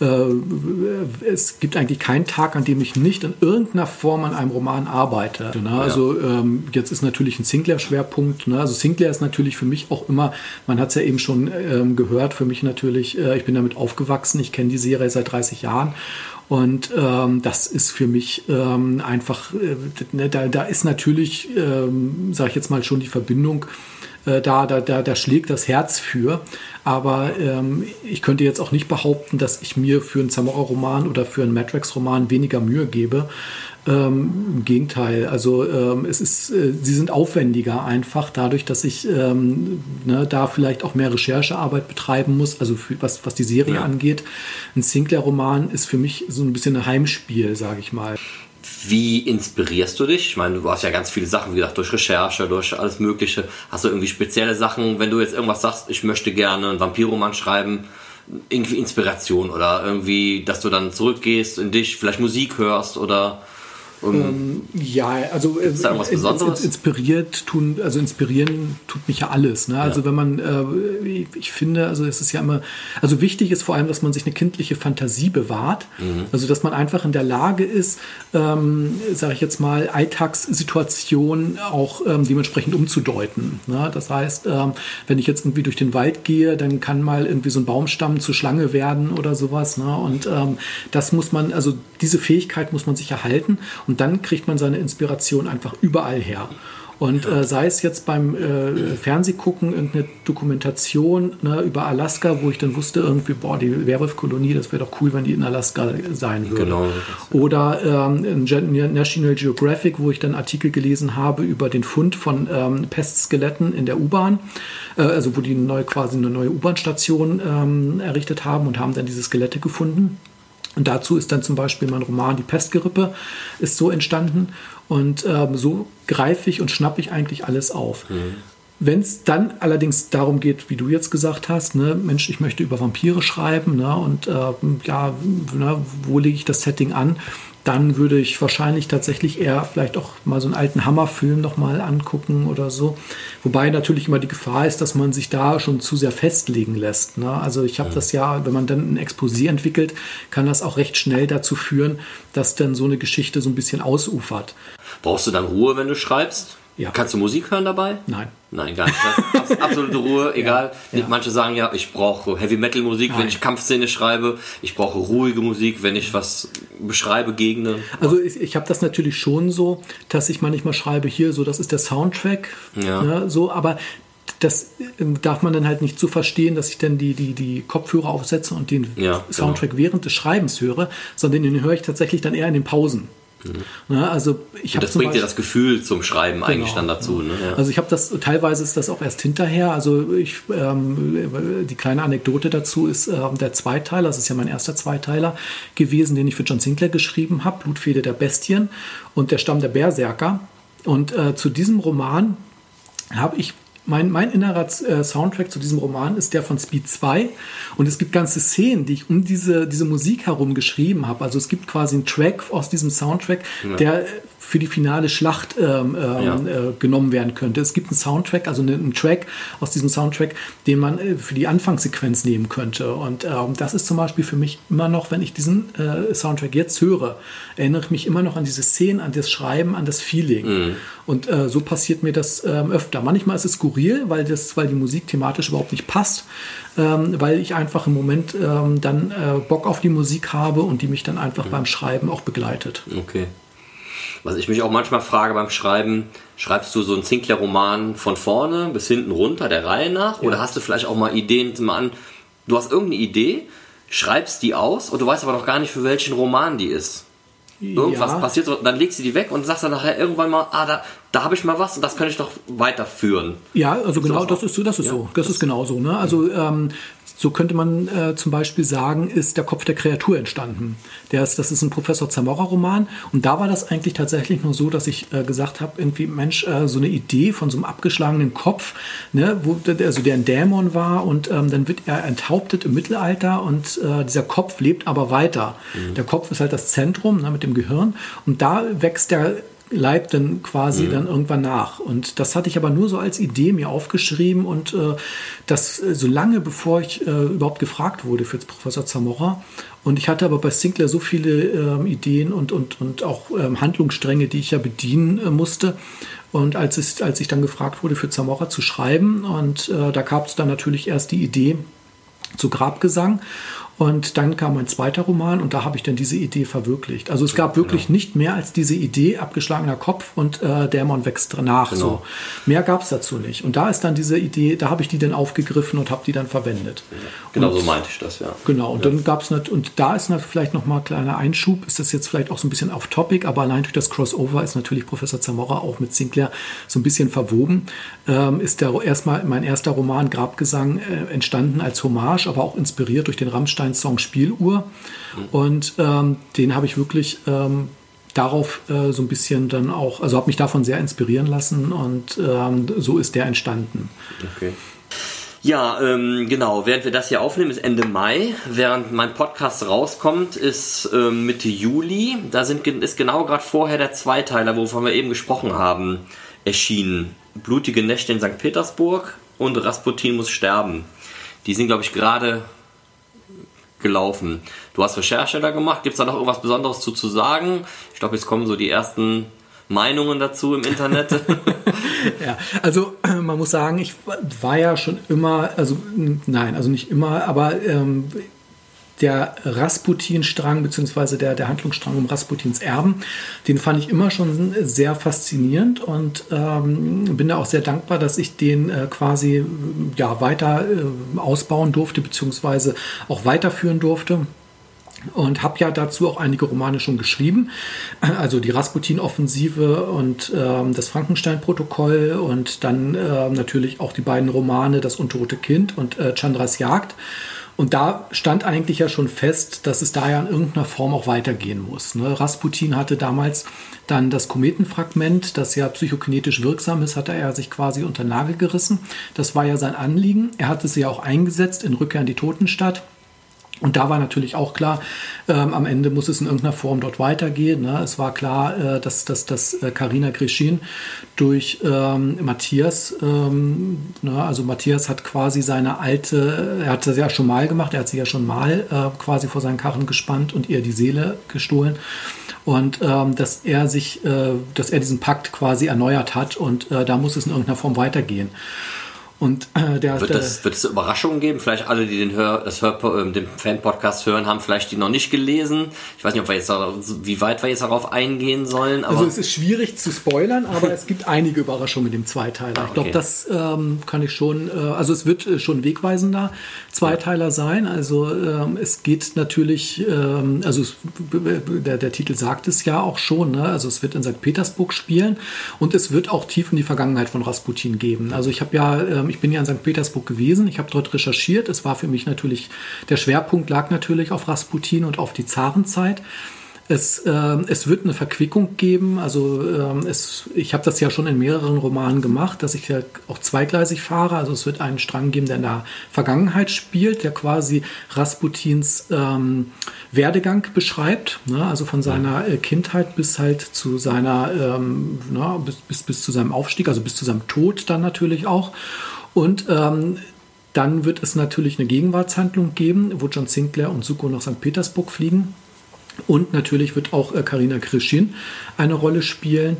äh, es gibt eigentlich keinen Tag, an dem ich nicht in irgendeiner Form an einem Roman arbeite. Ne? Also ähm, jetzt ist natürlich ein Sinclair-Schwerpunkt. Ne? Also Sinclair ist natürlich für mich auch immer, man hat es ja eben schon ähm, gehört, für mich natürlich, äh, ich bin damit aufgewachsen, ich kenne die Serie seit 30 Jahren und ähm, das ist für mich ähm, einfach, äh, ne, da, da ist natürlich, ähm, sage ich jetzt mal schon die Verbindung, da, da, da, da schlägt das Herz für. Aber ähm, ich könnte jetzt auch nicht behaupten, dass ich mir für einen Zamora-Roman oder für einen Matrix-Roman weniger Mühe gebe. Ähm, Im Gegenteil, also ähm, es ist, äh, sie sind aufwendiger einfach dadurch, dass ich ähm, ne, da vielleicht auch mehr Recherchearbeit betreiben muss, also für, was, was die Serie ja. angeht. Ein Sinclair-Roman ist für mich so ein bisschen ein Heimspiel, sage ich mal. Wie inspirierst du dich? Ich meine, du hast ja ganz viele Sachen, wie gesagt, durch Recherche, durch alles Mögliche. Hast du irgendwie spezielle Sachen, wenn du jetzt irgendwas sagst, ich möchte gerne einen Vampiroman schreiben, irgendwie Inspiration oder irgendwie, dass du dann zurückgehst in dich, vielleicht Musik hörst oder ähm, ja, also äh, da irgendwas Besonderes? inspiriert tun, also inspirieren tut mich ja alles. Ne? Also ja. wenn man, äh, ich finde, also es ist ja immer, also wichtig ist vor allem, dass man sich eine kindliche Fantasie bewahrt. Mhm. Also dass man einfach in der Lage ist, ähm, sage ich jetzt mal, Alltagssituationen auch ähm, dementsprechend umzudeuten. Ne? Das heißt, ähm, wenn ich jetzt irgendwie durch den Wald gehe, dann kann mal irgendwie so ein Baumstamm zur Schlange werden oder sowas. Ne? Und ähm, das muss man, also diese Fähigkeit muss man sich erhalten. Und und dann kriegt man seine Inspiration einfach überall her. Und äh, sei es jetzt beim äh, Fernsehgucken, irgendeine Dokumentation ne, über Alaska, wo ich dann wusste, irgendwie, boah, die Werwolf-Kolonie, das wäre doch cool, wenn die in Alaska sein würde. Genau. Oder ähm, in National Geographic, wo ich dann Artikel gelesen habe über den Fund von ähm, Pestskeletten in der U-Bahn, äh, also wo die neu, quasi eine neue U-Bahn-Station ähm, errichtet haben und haben dann diese Skelette gefunden. Und dazu ist dann zum Beispiel mein Roman Die Pestgerippe ist so entstanden. Und ähm, so greife ich und schnappe ich eigentlich alles auf. Mhm. Wenn es dann allerdings darum geht, wie du jetzt gesagt hast, ne, Mensch, ich möchte über Vampire schreiben ne, und äh, ja, ne, wo lege ich das Setting an, dann würde ich wahrscheinlich tatsächlich eher vielleicht auch mal so einen alten Hammerfilm nochmal angucken oder so. Wobei natürlich immer die Gefahr ist, dass man sich da schon zu sehr festlegen lässt. Ne? Also ich habe ja. das ja, wenn man dann ein Exposé entwickelt, kann das auch recht schnell dazu führen, dass dann so eine Geschichte so ein bisschen ausufert. Brauchst du dann Ruhe, wenn du schreibst? Ja. Kannst du Musik hören dabei? Nein. Nein, gar nicht. Das ist absolute Ruhe, [laughs] egal. Ja. Manche sagen ja, ich brauche Heavy Metal Musik, Nein. wenn ich Kampfszene schreibe. Ich brauche ruhige Musik, wenn ich was beschreibe, Gegenden. Also ich, ich habe das natürlich schon so, dass ich manchmal schreibe hier, so das ist der Soundtrack, ja. ne, so, aber das ähm, darf man dann halt nicht so verstehen, dass ich dann die, die, die Kopfhörer aufsetze und den ja, Soundtrack genau. während des Schreibens höre, sondern den höre ich tatsächlich dann eher in den Pausen. Ne, also ich das bringt dir das Gefühl zum Schreiben genau, eigentlich dann dazu. Ne? Ja. Also ich habe das, teilweise ist das auch erst hinterher. Also ich, ähm, die kleine Anekdote dazu ist äh, der Zweiteiler, das ist ja mein erster Zweiteiler gewesen, den ich für John Sinclair geschrieben habe, Blutfede der Bestien und der Stamm der Berserker. Und äh, zu diesem Roman habe ich mein, mein innerer äh, Soundtrack zu diesem Roman ist der von Speed 2 und es gibt ganze Szenen, die ich um diese, diese Musik herum geschrieben habe. Also es gibt quasi einen Track aus diesem Soundtrack, ja. der für die finale Schlacht ähm, ähm, ja. äh, genommen werden könnte. Es gibt einen Soundtrack, also einen, Track aus diesem Soundtrack, den man äh, für die Anfangssequenz nehmen könnte. Und ähm, das ist zum Beispiel für mich immer noch, wenn ich diesen äh, Soundtrack jetzt höre, erinnere ich mich immer noch an diese Szenen, an das Schreiben, an das Feeling. Mhm. Und äh, so passiert mir das ähm, öfter. Manchmal ist es skurril, weil, das, weil die Musik thematisch überhaupt nicht passt, ähm, weil ich einfach im Moment ähm, dann äh, Bock auf die Musik habe und die mich dann einfach mhm. beim Schreiben auch begleitet. Okay. Was ich mich auch manchmal frage beim Schreiben, schreibst du so einen Sinclair-Roman von vorne bis hinten runter, der Reihe nach? Ja. Oder hast du vielleicht auch mal Ideen, mal an, du hast irgendeine Idee, schreibst die aus und du weißt aber noch gar nicht, für welchen Roman die ist. Irgendwas ja. passiert, dann legst du die weg und sagst dann nachher irgendwann mal, ah, da, da habe ich mal was und das kann ich doch weiterführen. Ja, also genau, das ist so, das ist ja, so, das, das ist genau so. Ne? Also ähm, so könnte man äh, zum Beispiel sagen, ist der Kopf der Kreatur entstanden. Der ist, das ist ein Professor Zamora-Roman und da war das eigentlich tatsächlich nur so, dass ich äh, gesagt habe, irgendwie Mensch, äh, so eine Idee von so einem abgeschlagenen Kopf, ne, wo also der ein Dämon war und ähm, dann wird er enthauptet im Mittelalter und äh, dieser Kopf lebt aber weiter. Mhm. Der Kopf ist halt das Zentrum ne, mit dem Gehirn und da wächst der Leib dann quasi mhm. dann irgendwann nach. Und das hatte ich aber nur so als Idee mir aufgeschrieben und äh, das äh, so lange bevor ich äh, überhaupt gefragt wurde für Professor Zamora. Und ich hatte aber bei Sinclair so viele ähm, Ideen und, und, und auch ähm, Handlungsstränge, die ich ja bedienen äh, musste. Und als, es, als ich dann gefragt wurde, für Zamora zu schreiben, und äh, da gab es dann natürlich erst die Idee zu Grabgesang. Und dann kam mein zweiter Roman und da habe ich dann diese Idee verwirklicht. Also es gab wirklich genau. nicht mehr als diese Idee, abgeschlagener Kopf und äh, Dämon wächst nach. Genau. So. Mehr gab es dazu nicht. Und da ist dann diese Idee, da habe ich die dann aufgegriffen und habe die dann verwendet. Ja, genau und, so meinte ich das, ja. Genau, und ja. dann gab es, und da ist vielleicht nochmal ein kleiner Einschub, ist das jetzt vielleicht auch so ein bisschen off-topic, aber allein durch das Crossover ist natürlich Professor Zamora auch mit Sinclair so ein bisschen verwoben. Ähm, ist der erstmal mein erster Roman Grabgesang äh, entstanden als Hommage, aber auch inspiriert durch den Rammstein Rammstein-Song Spieluhr. Und ähm, den habe ich wirklich ähm, darauf äh, so ein bisschen dann auch, also habe mich davon sehr inspirieren lassen und ähm, so ist der entstanden. Okay. Ja, ähm, genau. Während wir das hier aufnehmen, ist Ende Mai. Während mein Podcast rauskommt, ist ähm, Mitte Juli. Da sind, ist genau gerade vorher der Zweiteiler, wovon wir eben gesprochen haben, erschienen. Blutige Nächte in St. Petersburg und Rasputin muss sterben. Die sind, glaube ich, gerade gelaufen. Du hast Recherche da gemacht. Gibt es da noch irgendwas Besonderes zu, zu sagen? Ich glaube, jetzt kommen so die ersten Meinungen dazu im Internet? [laughs] ja, also man muss sagen, ich war ja schon immer, also nein, also nicht immer, aber ähm, der Rasputin-Strang, beziehungsweise der, der Handlungsstrang um Rasputins Erben, den fand ich immer schon sehr faszinierend und ähm, bin da auch sehr dankbar, dass ich den äh, quasi ja, weiter äh, ausbauen durfte, beziehungsweise auch weiterführen durfte und habe ja dazu auch einige Romane schon geschrieben. [clears throat] Also die Rasputin-Offensive und ähm, das Frankenstein-Protokoll und dann äh, natürlich auch die beiden Romane Das untote Kind und äh, Chandras Jagd. Und da stand eigentlich ja schon fest, dass es da ja in irgendeiner Form auch weitergehen muss. Ne? Rasputin hatte damals dann das Kometenfragment, das ja psychokinetisch wirksam ist, hatte er sich quasi unter Nagel gerissen. Das war ja sein Anliegen. Er hat es ja auch eingesetzt in Rückkehr in die Totenstadt. Und da war natürlich auch klar, ähm, am Ende muss es in irgendeiner Form dort weitergehen. Ne? Es war klar, äh, dass, dass, dass Carina äh, Grischin durch ähm, Matthias, ähm, ne? also Matthias hat quasi seine alte, er hat das ja schon mal gemacht, er hat sie ja schon mal äh, quasi vor seinen Karren gespannt und ihr die Seele gestohlen. Und ähm, dass er sich, äh, dass er diesen Pakt quasi erneuert hat und äh, da muss es in irgendeiner Form weitergehen. Und äh, der wird, das, wird es Überraschungen geben? Vielleicht alle, die den, Hör, das Hör, äh, den Fan-Podcast hören, haben vielleicht die noch nicht gelesen. Ich weiß nicht, ob wir jetzt wie weit wir jetzt darauf eingehen sollen. also es ist schwierig zu spoilern, aber es gibt einige Überraschungen mit dem Zweiteiler. Ah, okay. Ich glaube, das ähm, kann ich schon. Äh, also es wird äh, schon wegweisender Zweiteiler sein. Also ähm, es geht natürlich. Ähm, also es, der, der Titel sagt es ja auch schon. Ne? Also es wird in St. Petersburg spielen und es wird auch tief in die Vergangenheit von Rasputin geben. Also ich habe ja ähm, ich bin ja in St. Petersburg gewesen, ich habe dort recherchiert. Es war für mich natürlich, der Schwerpunkt lag natürlich auf Rasputin und auf die Zarenzeit. Es, äh, es wird eine Verquickung geben. Also äh, es, ich habe das ja schon in mehreren Romanen gemacht, dass ich ja auch zweigleisig fahre. Also es wird einen Strang geben, der in der Vergangenheit spielt, der quasi Rasputins ähm, Werdegang beschreibt. Ne? Also von seiner äh, Kindheit bis halt zu seiner, ähm, na, bis, bis, bis zu seinem Aufstieg, also bis zu seinem Tod dann natürlich auch. Und ähm, dann wird es natürlich eine Gegenwartshandlung geben, wo John Sinclair und Suko nach St. Petersburg fliegen. Und natürlich wird auch Karina äh, Krischin eine Rolle spielen.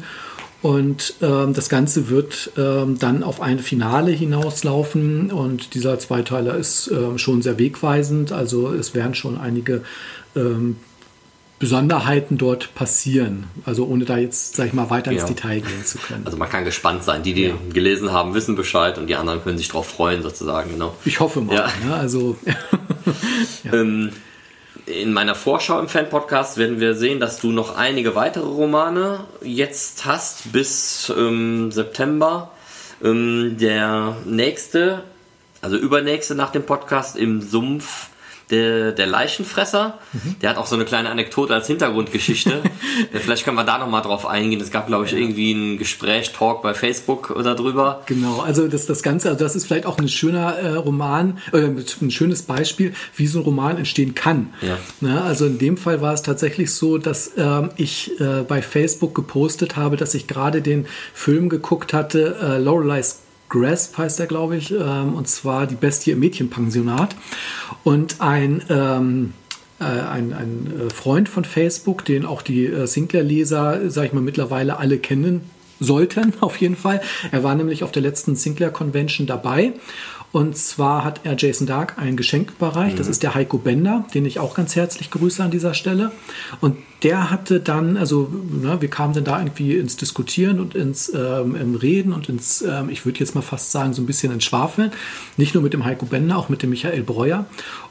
Und ähm, das Ganze wird ähm, dann auf ein Finale hinauslaufen. Und dieser Zweiteiler ist ähm, schon sehr wegweisend. Also es werden schon einige ähm, Besonderheiten dort passieren. Also ohne da jetzt, sag ich mal, weiter ja. ins Detail gehen zu können. Also man kann gespannt sein. Die, die ja. gelesen haben, wissen Bescheid und die anderen können sich darauf freuen, sozusagen. Genau. Ich hoffe mal. Ja. Ne? Also [laughs] ähm, in meiner Vorschau im Fan-Podcast werden wir sehen, dass du noch einige weitere Romane jetzt hast bis ähm, September. Ähm, der nächste, also übernächste nach dem Podcast im Sumpf der, der Leichenfresser. Mhm. Der hat auch so eine kleine Anekdote als Hintergrundgeschichte. [laughs] Vielleicht können wir da nochmal drauf eingehen. Es gab, glaube ich, irgendwie ein Gespräch, Talk bei Facebook oder drüber. Genau, also das, das Ganze, also das ist vielleicht auch ein schöner äh, Roman, äh, ein schönes Beispiel, wie so ein Roman entstehen kann. Ja. Na, also in dem Fall war es tatsächlich so, dass ähm, ich äh, bei Facebook gepostet habe, dass ich gerade den Film geguckt hatte, äh, Loreley's Grasp heißt er, glaube ich, ähm, und zwar die Bestie im Mädchenpensionat. Und ein, ähm, äh, ein, ein äh, Freund von Facebook, den auch die äh, Sinclair-Leser, sage ich mal, mittlerweile alle kennen sollten, [laughs] auf jeden Fall. Er war nämlich auf der letzten Sinclair Convention dabei und zwar hat er Jason Dark ein Geschenk überreicht. Mhm. Das ist der Heiko Bender, den ich auch ganz herzlich grüße an dieser Stelle. Und der hatte dann, also ne, wir kamen dann da irgendwie ins Diskutieren und ins ähm, Reden und ins, ähm, ich würde jetzt mal fast sagen, so ein bisschen ins Schwafeln. Nicht nur mit dem Heiko Bender, auch mit dem Michael Breuer.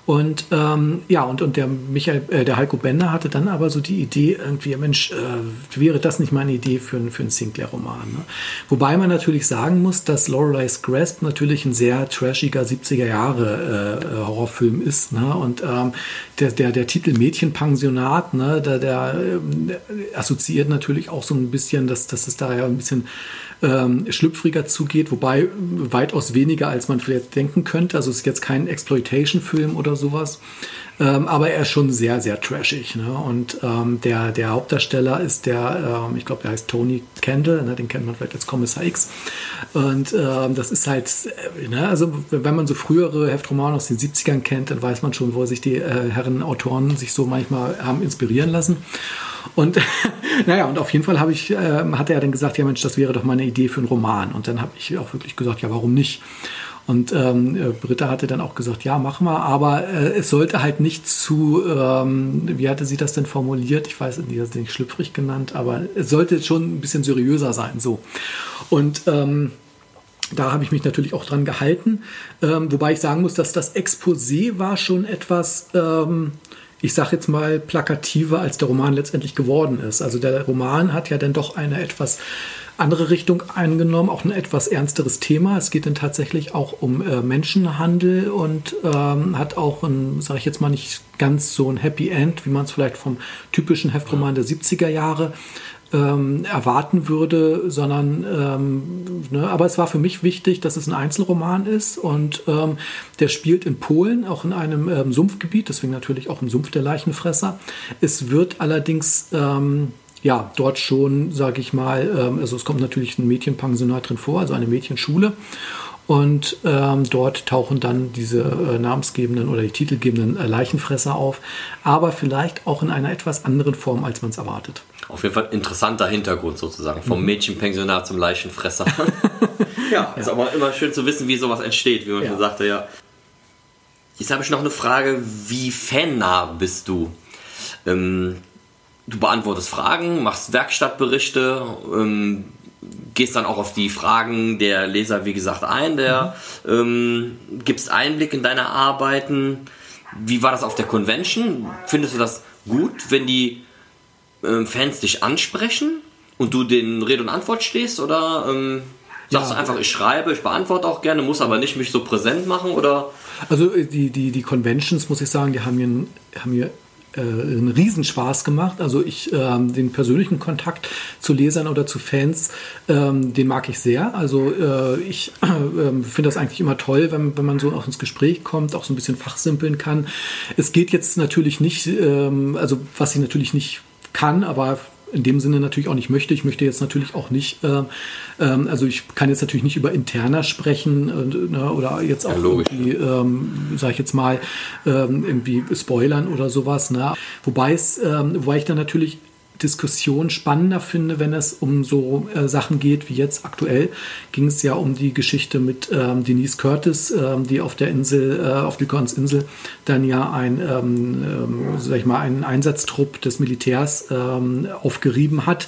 Und ähm, ja, und, und der Michael, äh, der Heiko Bender hatte dann aber so die Idee, irgendwie, Mensch, äh, wäre das nicht meine Idee für, für einen Sinclair-Roman? Ne? Wobei man natürlich sagen muss, dass Loreley's Grasp natürlich ein sehr trash trashiger 70er Jahre äh, Horrorfilm ist. Ne? Und ähm, der, der, der Titel Mädchenpensionat, ne, der, der äh, assoziiert natürlich auch so ein bisschen, dass, dass es da ja ein bisschen ähm, schlüpfriger zugeht, wobei weitaus weniger, als man vielleicht denken könnte. Also es ist jetzt kein Exploitation-Film oder sowas. Ähm, aber er ist schon sehr, sehr trashig. Ne? Und ähm, der, der Hauptdarsteller ist der, ähm, ich glaube, der heißt Tony Kendall, ne? den kennt man vielleicht als Kommissar X. Und ähm, das ist halt, äh, ne? also wenn man so frühere Heftromane aus den 70ern kennt, dann weiß man schon, wo sich die äh, Herren Autoren sich so manchmal haben inspirieren lassen. Und [laughs] naja, und auf jeden Fall habe ich, äh, hat er dann gesagt, ja Mensch, das wäre doch mal eine Idee für einen Roman. Und dann habe ich auch wirklich gesagt, ja, warum nicht? Und ähm, äh, Britta hatte dann auch gesagt, ja, mach mal, aber äh, es sollte halt nicht zu, ähm, wie hatte sie das denn formuliert? Ich weiß nicht, das ist nicht schlüpfrig genannt, aber es sollte schon ein bisschen seriöser sein, so. Und ähm, da habe ich mich natürlich auch dran gehalten, ähm, wobei ich sagen muss, dass das Exposé war schon etwas, ähm, ich sage jetzt mal, plakativer, als der Roman letztendlich geworden ist. Also der Roman hat ja dann doch eine etwas andere Richtung eingenommen, auch ein etwas ernsteres Thema. Es geht dann tatsächlich auch um äh, Menschenhandel und ähm, hat auch ein, sage ich jetzt mal, nicht ganz so ein Happy End, wie man es vielleicht vom typischen Heftroman der 70er Jahre ähm, erwarten würde, sondern ähm, ne, aber es war für mich wichtig, dass es ein Einzelroman ist und ähm, der spielt in Polen, auch in einem ähm, Sumpfgebiet, deswegen natürlich auch im Sumpf der Leichenfresser. Es wird allerdings ähm, ja, dort schon, sage ich mal, ähm, also es kommt natürlich ein Mädchenpensionat drin vor, also eine Mädchenschule. Und ähm, dort tauchen dann diese äh, namensgebenden oder die titelgebenden äh, Leichenfresser auf, aber vielleicht auch in einer etwas anderen Form, als man es erwartet. Auf jeden Fall interessanter Hintergrund sozusagen, vom mhm. Mädchenpensionat zum Leichenfresser. [laughs] ja, [laughs] ist aber immer schön zu wissen, wie sowas entsteht, wie man schon sagte, ja. Jetzt habe ich noch eine Frage, wie fannah bist du? Ähm, du beantwortest Fragen, machst Werkstattberichte, ähm, gehst dann auch auf die Fragen der Leser, wie gesagt, ein, der mhm. ähm, gibst Einblick in deine Arbeiten. Wie war das auf der Convention? Findest du das gut, wenn die ähm, Fans dich ansprechen und du den Rede und Antwort stehst? Oder ähm, sagst ja. du einfach, ich schreibe, ich beantworte auch gerne, muss aber nicht mich so präsent machen? Oder? Also äh, die, die, die Conventions, muss ich sagen, die haben mir, haben mir äh, einen Riesenspaß gemacht. Also ich ähm, den persönlichen Kontakt zu Lesern oder zu Fans, ähm, den mag ich sehr. Also äh, ich äh, finde das eigentlich immer toll, wenn, wenn man so auch ins Gespräch kommt, auch so ein bisschen fachsimpeln kann. Es geht jetzt natürlich nicht, ähm, also was ich natürlich nicht kann, aber in dem Sinne natürlich auch nicht möchte. Ich möchte jetzt natürlich auch nicht, äh, ähm, also ich kann jetzt natürlich nicht über Interna sprechen äh, ne, oder jetzt auch ja, irgendwie, ähm, sage ich jetzt mal, ähm, irgendwie spoilern oder sowas. Ne? Wobei es, ähm, wobei ich dann natürlich Diskussion spannender finde, wenn es um so äh, Sachen geht wie jetzt aktuell. Ging es ja um die Geschichte mit ähm, Denise Curtis, ähm, die auf der Insel, äh, auf Lycons Insel, dann ja ein, ähm, ähm, sag ich mal, einen Einsatztrupp des Militärs ähm, aufgerieben hat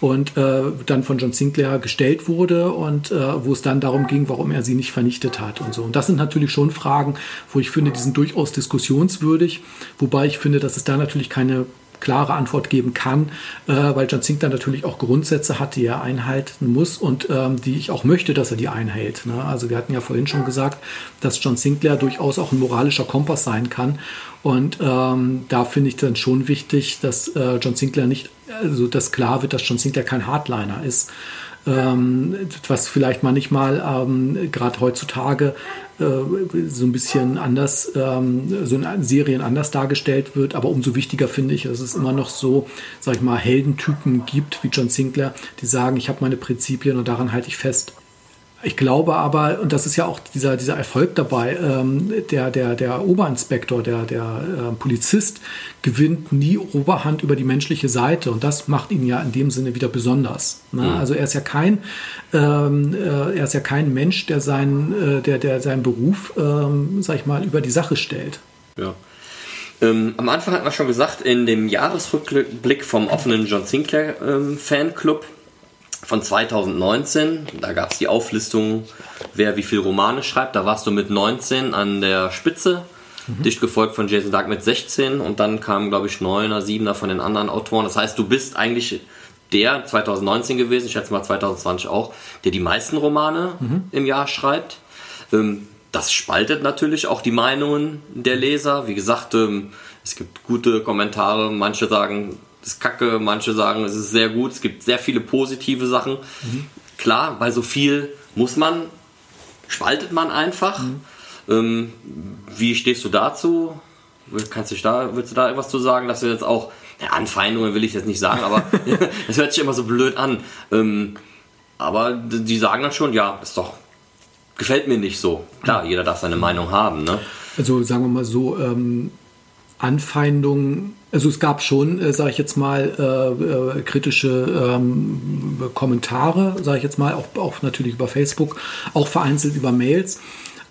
und äh, dann von John Sinclair gestellt wurde und äh, wo es dann darum ging, warum er sie nicht vernichtet hat und so. Und das sind natürlich schon Fragen, wo ich finde, die sind durchaus diskussionswürdig, wobei ich finde, dass es da natürlich keine klare Antwort geben kann, äh, weil John Sinclair natürlich auch Grundsätze hat, die er einhalten muss und ähm, die ich auch möchte, dass er die einhält. Ne? Also wir hatten ja vorhin schon gesagt, dass John Sinclair durchaus auch ein moralischer Kompass sein kann. Und ähm, da finde ich dann schon wichtig, dass äh, John Sinclair nicht, also dass klar wird, dass John Sinclair kein Hardliner ist ähm, was vielleicht manchmal ähm, gerade heutzutage so ein bisschen anders, ähm, so in Serien anders dargestellt wird. Aber umso wichtiger finde ich, dass es immer noch so, sag ich mal, Heldentypen gibt wie John Sinclair, die sagen, ich habe meine Prinzipien und daran halte ich fest. Ich glaube aber, und das ist ja auch dieser, dieser Erfolg dabei, ähm, der, der, der Oberinspektor, der, der äh, Polizist gewinnt nie Oberhand über die menschliche Seite und das macht ihn ja in dem Sinne wieder besonders. Ne? Mhm. Also er ist ja kein, ähm, äh, er ist ja kein Mensch, der seinen, äh, der, der seinen Beruf, ähm, sag ich mal, über die Sache stellt. Ja. Ähm, am Anfang hat man schon gesagt, in dem Jahresrückblick vom offenen John Sinclair ähm, Fanclub von 2019. Da gab es die Auflistung, wer wie viel Romane schreibt. Da warst du mit 19 an der Spitze, mhm. dicht gefolgt von Jason Dark mit 16 und dann kamen, glaube ich, 9er, 7er von den anderen Autoren. Das heißt, du bist eigentlich der 2019 gewesen, ich schätze mal 2020 auch, der die meisten Romane mhm. im Jahr schreibt. Ähm, das spaltet natürlich auch die Meinungen der Leser. Wie gesagt, ähm, es gibt gute Kommentare. Manche sagen, ist kacke, manche sagen, es ist sehr gut. Es gibt sehr viele positive Sachen. Mhm. Klar, bei so viel muss man, spaltet man einfach. Mhm. Ähm, wie stehst du dazu? Kannst du da, willst du da etwas zu sagen, dass du jetzt auch, ja, Anfeindungen will ich jetzt nicht sagen, aber [laughs] es hört sich immer so blöd an. Ähm, aber die sagen dann schon, ja, ist doch, gefällt mir nicht so. Klar, jeder darf seine Meinung haben. Ne? Also sagen wir mal so, ähm, Anfeindungen, also es gab schon, äh, sage ich jetzt mal, äh, äh, kritische ähm, Kommentare, sage ich jetzt mal, auch, auch natürlich über Facebook, auch vereinzelt über Mails.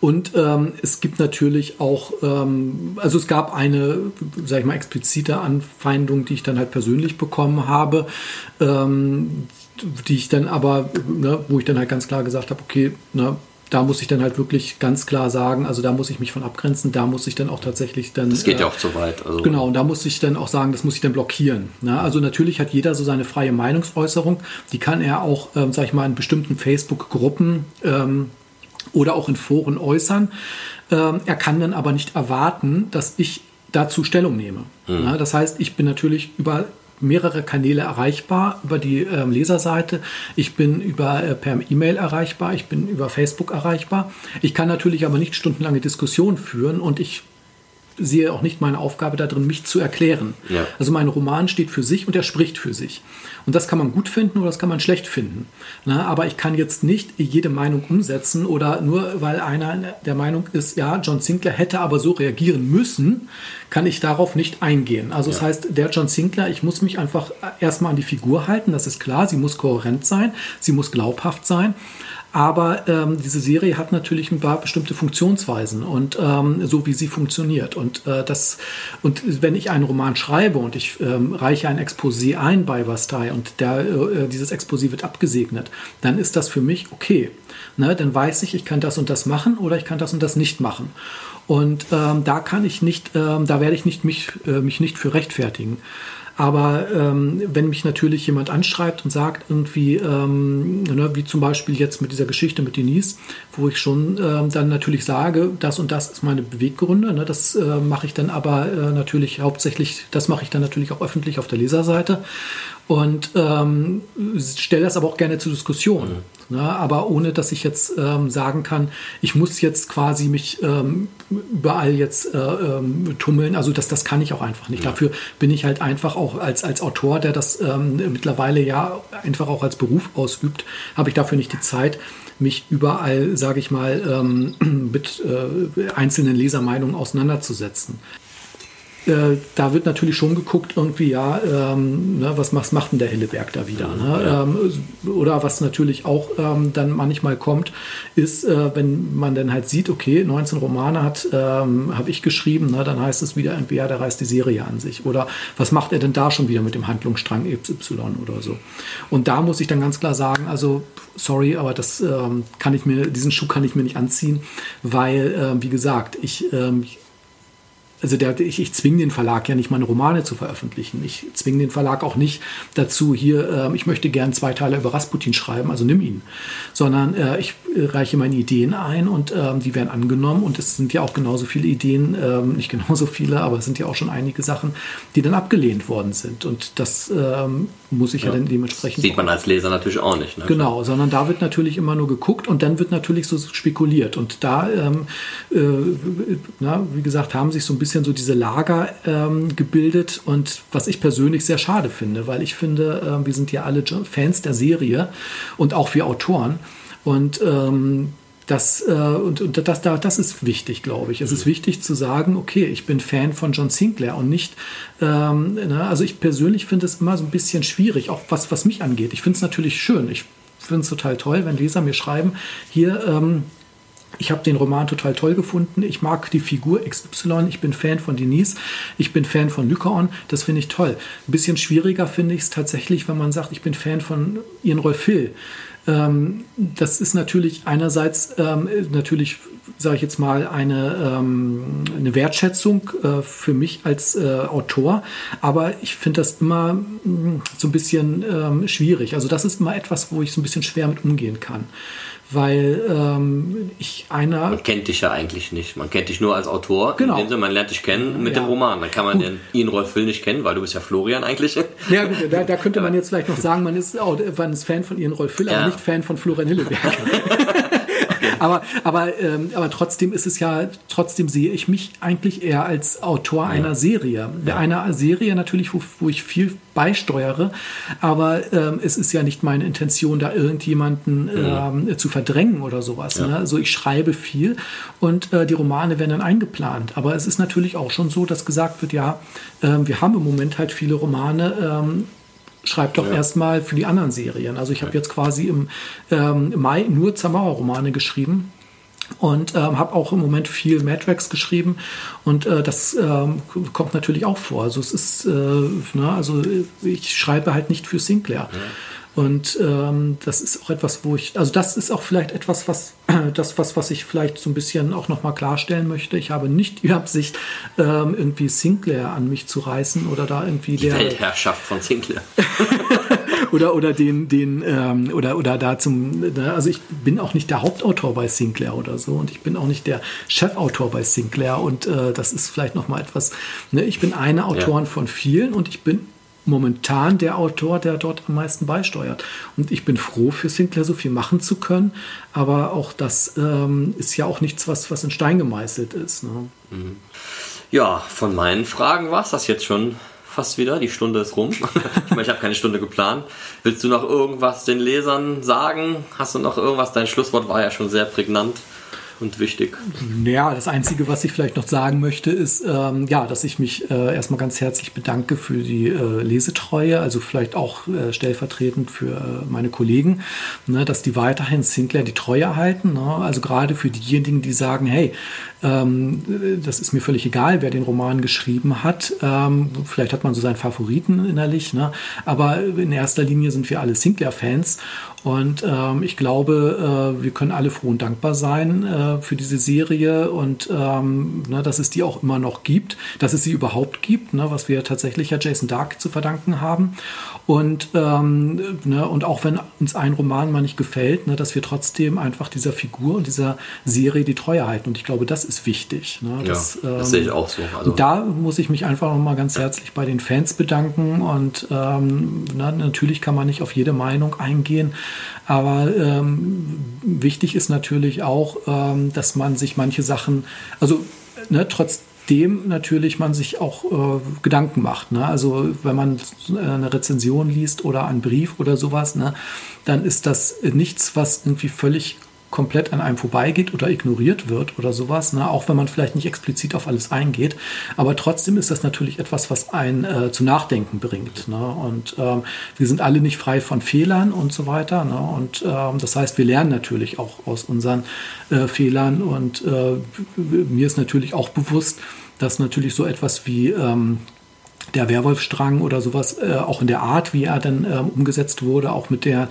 Und ähm, es gibt natürlich auch, ähm, also es gab eine, sage ich mal, explizite Anfeindung, die ich dann halt persönlich bekommen habe, ähm, die ich dann aber, ne, wo ich dann halt ganz klar gesagt habe, okay, ne, da muss ich dann halt wirklich ganz klar sagen, also da muss ich mich von abgrenzen, da muss ich dann auch tatsächlich dann. Das geht ja äh, auch zu weit. Also. Genau, und da muss ich dann auch sagen, das muss ich dann blockieren. Ne? Also natürlich hat jeder so seine freie Meinungsäußerung, die kann er auch, ähm, sag ich mal, in bestimmten Facebook-Gruppen ähm, oder auch in Foren äußern. Ähm, er kann dann aber nicht erwarten, dass ich dazu Stellung nehme. Mhm. Ja, das heißt, ich bin natürlich über mehrere Kanäle erreichbar über die ähm, Leserseite. Ich bin über äh, per E-Mail erreichbar. Ich bin über Facebook erreichbar. Ich kann natürlich aber nicht stundenlange Diskussionen führen und ich sehe auch nicht meine Aufgabe darin, mich zu erklären. Ja. Also mein Roman steht für sich und er spricht für sich. Und das kann man gut finden oder das kann man schlecht finden. Na, aber ich kann jetzt nicht jede Meinung umsetzen oder nur weil einer der Meinung ist, ja, John Sinclair hätte aber so reagieren müssen, kann ich darauf nicht eingehen. Also ja. das heißt, der John Sinclair, ich muss mich einfach erstmal an die Figur halten, das ist klar, sie muss kohärent sein, sie muss glaubhaft sein. Aber ähm, diese Serie hat natürlich ein paar bestimmte Funktionsweisen und ähm, so wie sie funktioniert. Und äh, das und wenn ich einen Roman schreibe und ich ähm, reiche ein Exposé ein bei Vastai und der, äh, dieses Exposé wird abgesegnet, dann ist das für mich okay. Ne? Dann weiß ich, ich kann das und das machen oder ich kann das und das nicht machen. Und ähm, da kann ich nicht, ähm, da werde ich nicht mich, äh, mich nicht für rechtfertigen. Aber ähm, wenn mich natürlich jemand anschreibt und sagt irgendwie, ähm, ne, wie zum Beispiel jetzt mit dieser Geschichte mit Denise, wo ich schon ähm, dann natürlich sage, das und das ist meine Beweggründe, ne, das äh, mache ich dann aber äh, natürlich hauptsächlich, das mache ich dann natürlich auch öffentlich auf der Leserseite und ähm, stelle das aber auch gerne zur Diskussion. Mhm. Ne, aber ohne, dass ich jetzt ähm, sagen kann, ich muss jetzt quasi mich ähm, überall jetzt äh, ähm, tummeln. Also das, das kann ich auch einfach nicht. Ja. Dafür bin ich halt einfach auch als, als Autor, der das ähm, mittlerweile ja einfach auch als Beruf ausübt, habe ich dafür nicht die Zeit, mich überall, sage ich mal, ähm, [clears throat] mit äh, einzelnen Lesermeinungen auseinanderzusetzen äh, da wird natürlich schon geguckt, irgendwie, ja, ähm, ne, was, was macht denn der Hilleberg da wieder? Ne? Ja. Ähm, oder was natürlich auch ähm, dann manchmal kommt, ist, äh, wenn man dann halt sieht, okay, 19 Romane hat, ähm, habe ich geschrieben, ne, dann heißt es wieder, entweder der reißt die Serie an sich. Oder was macht er denn da schon wieder mit dem Handlungsstrang XY oder so? Und da muss ich dann ganz klar sagen, also sorry, aber das ähm, kann ich mir, diesen Schuh kann ich mir nicht anziehen, weil, äh, wie gesagt, ich ähm, also der, ich, ich zwinge den Verlag ja nicht, meine Romane zu veröffentlichen. Ich zwinge den Verlag auch nicht dazu, hier, äh, ich möchte gern zwei Teile über Rasputin schreiben, also nimm ihn. Sondern äh, ich reiche meine Ideen ein und ähm, die werden angenommen. Und es sind ja auch genauso viele Ideen, ähm, nicht genauso viele, aber es sind ja auch schon einige Sachen, die dann abgelehnt worden sind. Und das ähm, muss ich ja, ja dann dementsprechend. Sieht man als Leser natürlich auch nicht. Ne? Genau, sondern da wird natürlich immer nur geguckt und dann wird natürlich so spekuliert. Und da, ähm, äh, na, wie gesagt, haben sich so ein bisschen so diese Lager ähm, gebildet und was ich persönlich sehr schade finde, weil ich finde, äh, wir sind ja alle Fans der Serie und auch wir Autoren. Und ähm, das, äh, und, und das, das ist wichtig, glaube ich. Es ist mhm. wichtig zu sagen, okay, ich bin Fan von John Sinclair und nicht, ähm, ne, also ich persönlich finde es immer so ein bisschen schwierig, auch was, was mich angeht. Ich finde es natürlich schön. Ich finde es total toll, wenn Leser mir schreiben, hier, ähm, ich habe den Roman total toll gefunden. Ich mag die Figur XY. Ich bin Fan von Denise. Ich bin Fan von Lycaon. Das finde ich toll. Ein bisschen schwieriger finde ich es tatsächlich, wenn man sagt, ich bin Fan von Ian Rolf Hill. Ähm, das ist natürlich einerseits ähm, natürlich, sage ich jetzt mal, eine, ähm, eine Wertschätzung äh, für mich als äh, Autor, aber ich finde das immer mh, mm, so ein bisschen ähm, schwierig. Also das ist immer etwas, wo ich so ein bisschen schwer mit umgehen kann weil ähm, ich einer. Man kennt dich ja eigentlich nicht. Man kennt dich nur als Autor. Genau. In dem Sinne, man lernt dich kennen mit Ja. dem Roman. Dann kann man den Ian Rolf Hill nicht kennen, weil du bist ja Florian eigentlich. Ja, gut, da, da könnte man jetzt vielleicht noch sagen, man ist, man ist Fan von Ian Rolf Hill, Ja. aber nicht Fan von Florian Hilleberg. [laughs] aber, aber, ähm, aber trotzdem ist es ja, trotzdem sehe ich mich eigentlich eher als Autor einer Serie. Einer Serie natürlich, wo, wo ich viel beisteuere, aber ähm, es ist ja nicht meine Intention, da irgendjemanden ähm, zu verdrängen oder sowas. Ne? Also ich schreibe viel und äh, die Romane werden dann eingeplant. Aber es ist natürlich auch schon so, dass gesagt wird, ja, ähm, wir haben im Moment halt viele Romane, ähm, schreibt doch erstmal für die anderen Serien. Also ich habe jetzt quasi im ähm, Mai nur Zamora-Romane geschrieben. Und ähm, habe auch im Moment viel Matrix geschrieben und äh, das ähm, kommt natürlich auch vor. Also es ist, äh, ne, also ich schreibe halt nicht für Sinclair. Und ähm, das ist auch etwas, wo ich, also das ist auch vielleicht etwas, was [clears throat] das, was, was ich vielleicht so ein bisschen auch nochmal klarstellen möchte. Ich habe nicht die Absicht, ähm, irgendwie Sinclair an mich zu reißen oder da irgendwie Die der Weltherrschaft von Sinclair. [laughs] oder oder den den ähm, oder oder da zum ne, also ich bin auch nicht der Hauptautor bei Sinclair oder so und ich bin auch nicht der Chefautor bei Sinclair und äh, das ist vielleicht noch mal etwas ne, ich bin einer Autoren von vielen und ich bin momentan der Autor, der dort am meisten beisteuert. Und ich bin froh, für Sinclair so viel machen zu können. Aber auch das ähm, ist ja auch nichts, was, was in Stein gemeißelt ist. Ne? Ja, von meinen Fragen war es das jetzt schon fast wieder. Die Stunde ist rum. [laughs] ich meine, ich habe keine Stunde geplant. Willst du noch irgendwas den Lesern sagen? Hast du noch irgendwas? Dein Schlusswort war ja schon sehr prägnant und wichtig. Ja, das Einzige, was ich vielleicht noch sagen möchte, ist, ähm, ja, dass ich mich äh, erstmal ganz herzlich bedanke für die äh, Lesetreue, also vielleicht auch äh, stellvertretend für äh, meine Kollegen, ne, dass die weiterhin Sinclair die Treue erhalten. Ne? Also gerade für diejenigen, die sagen, hey, ähm, das ist mir völlig egal, wer den Roman geschrieben hat. Ähm, vielleicht hat man so seinen Favoriten innerlich, ne? aber in erster Linie sind wir alle Sinclair-Fans. Und ähm, ich glaube, äh, wir können alle froh und dankbar sein äh, für diese Serie und ähm, ne, dass es die auch immer noch gibt, dass es sie überhaupt gibt, ne, was wir tatsächlich ja Jason Dark zu verdanken haben. Und, ähm, ne, und auch wenn uns ein Roman mal nicht gefällt, ne, dass wir trotzdem einfach dieser Figur und dieser Serie die Treue halten. Und ich glaube, das ist wichtig. Ne, Ja, dass, das sehe ich auch so. Also- und da muss ich mich einfach nochmal ganz herzlich bei den Fans bedanken. Und ähm, na, natürlich kann man nicht auf jede Meinung eingehen. Aber ähm, wichtig ist natürlich auch, ähm, dass man sich manche Sachen, also ne, trotzdem natürlich man sich auch äh, Gedanken macht. Ne? Also wenn man äh, eine Rezension liest oder einen Brief oder sowas, ne, dann ist das nichts, was irgendwie völlig komplett an einem vorbeigeht oder ignoriert wird oder sowas, ne? auch wenn man vielleicht nicht explizit auf alles eingeht. Aber trotzdem ist das natürlich etwas, was einen äh, zu nachdenken bringt. Ne? Und ähm, wir sind alle nicht frei von Fehlern und so weiter. Ne? Und ähm, das heißt, wir lernen natürlich auch aus unseren äh, Fehlern. Und äh, mir ist natürlich auch bewusst, dass natürlich so etwas wie ähm, der Werwolfstrang oder sowas, äh, auch in der Art, wie er dann ähm, umgesetzt wurde, auch mit der,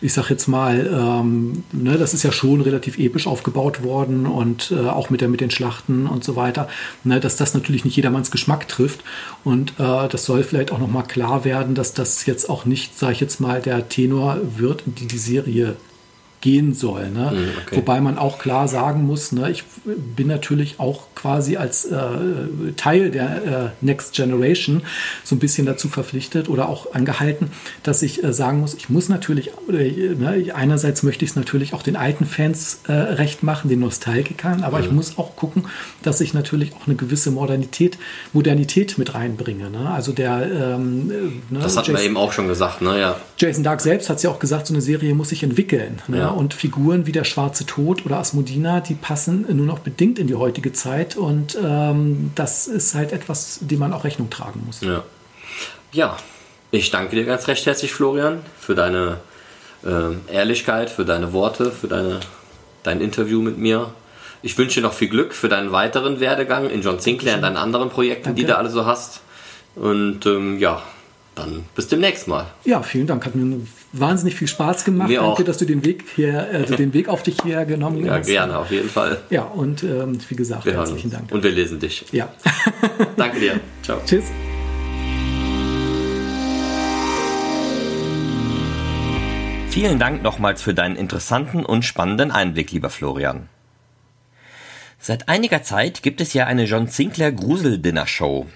ich sag jetzt mal, ähm, ne, das ist ja schon relativ episch aufgebaut worden und äh, auch mit, der, mit den Schlachten und so weiter, ne, dass das natürlich nicht jedermanns Geschmack trifft. Und äh, das soll vielleicht auch nochmal klar werden, dass das jetzt auch nicht, sag ich jetzt mal, der Tenor wird, die die Serie gehen soll. Ne? okay. Wobei man auch klar sagen muss, ne, ich bin natürlich auch quasi als äh, Teil der äh, Next Generation so ein bisschen dazu verpflichtet oder auch angehalten, dass ich äh, sagen muss, ich muss natürlich, äh, ne, einerseits möchte ich es natürlich auch den alten Fans äh, recht machen, den Nostalgikern, aber ich muss auch gucken, dass ich natürlich auch eine gewisse Modernität, Modernität mit reinbringe. Ne? Also der ähm, ne, Das hatten wir Jason- eben auch schon gesagt, ne? Ja. Jason Dark selbst hat es ja auch gesagt, so eine Serie muss sich entwickeln. Ne? Ja. Und Figuren wie der Schwarze Tod oder Asmodina, die passen nur noch bedingt in die heutige Zeit. Und ähm, das ist halt etwas, dem man auch Rechnung tragen muss. Ja. ja, ich danke dir ganz recht herzlich, Florian, für deine ähm, Ehrlichkeit, für deine Worte, für deine, dein Interview mit mir. Ich wünsche dir noch viel Glück für deinen weiteren Werdegang in John Sinclair, in deinen anderen Projekten, die Danke. du alle so hast. Und ähm, ja, dann bis demnächst mal. Ja, vielen Dank. Hat mir wahnsinnig viel Spaß gemacht. Mir Danke, auch. dass du den Weg hier, also den Weg auf dich hierher genommen Ja, hast. gerne, auf jeden Fall. Ja, und ähm, wie gesagt, Wir herzlichen. Dank. Und wir lesen dich. ja. [laughs] Danke dir. Ciao. Tschüss. Vielen Dank nochmals für deinen interessanten und spannenden Einblick, lieber Florian. Seit einiger Zeit gibt es ja eine John Sinclair Grusel-Dinner-Show.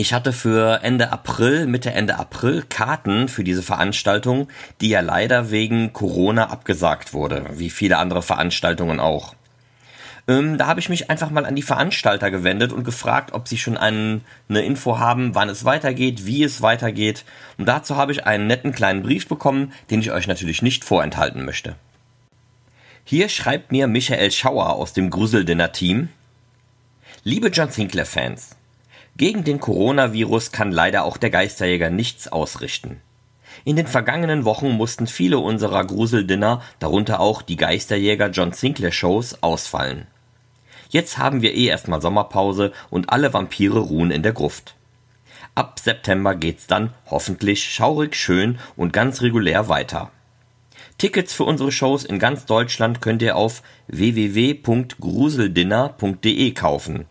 Ich hatte für Ende April, Mitte Ende April Karten für diese Veranstaltung, die ja leider wegen Corona abgesagt wurde, wie viele andere Veranstaltungen auch. Ähm, da habe ich mich einfach mal an die Veranstalter gewendet und gefragt, ob sie schon einen, eine Info haben, wann es weitergeht, wie es weitergeht. Und dazu habe ich einen netten kleinen Brief bekommen, den ich euch natürlich nicht vorenthalten möchte. Hier schreibt mir Michael Schauer aus dem Gruseldinner-Team. Liebe John Sinclair-Fans, gegen den Coronavirus kann leider auch der Geisterjäger nichts ausrichten. In den vergangenen Wochen mussten viele unserer Gruseldinner, darunter auch die Geisterjäger John Sinclair Shows, ausfallen. Jetzt haben wir eh erstmal Sommerpause und alle Vampire ruhen in der Gruft. Ab September geht's dann hoffentlich schaurig schön und ganz regulär weiter. Tickets für unsere Shows in ganz Deutschland könnt ihr auf www.gruseldinner.de kaufen.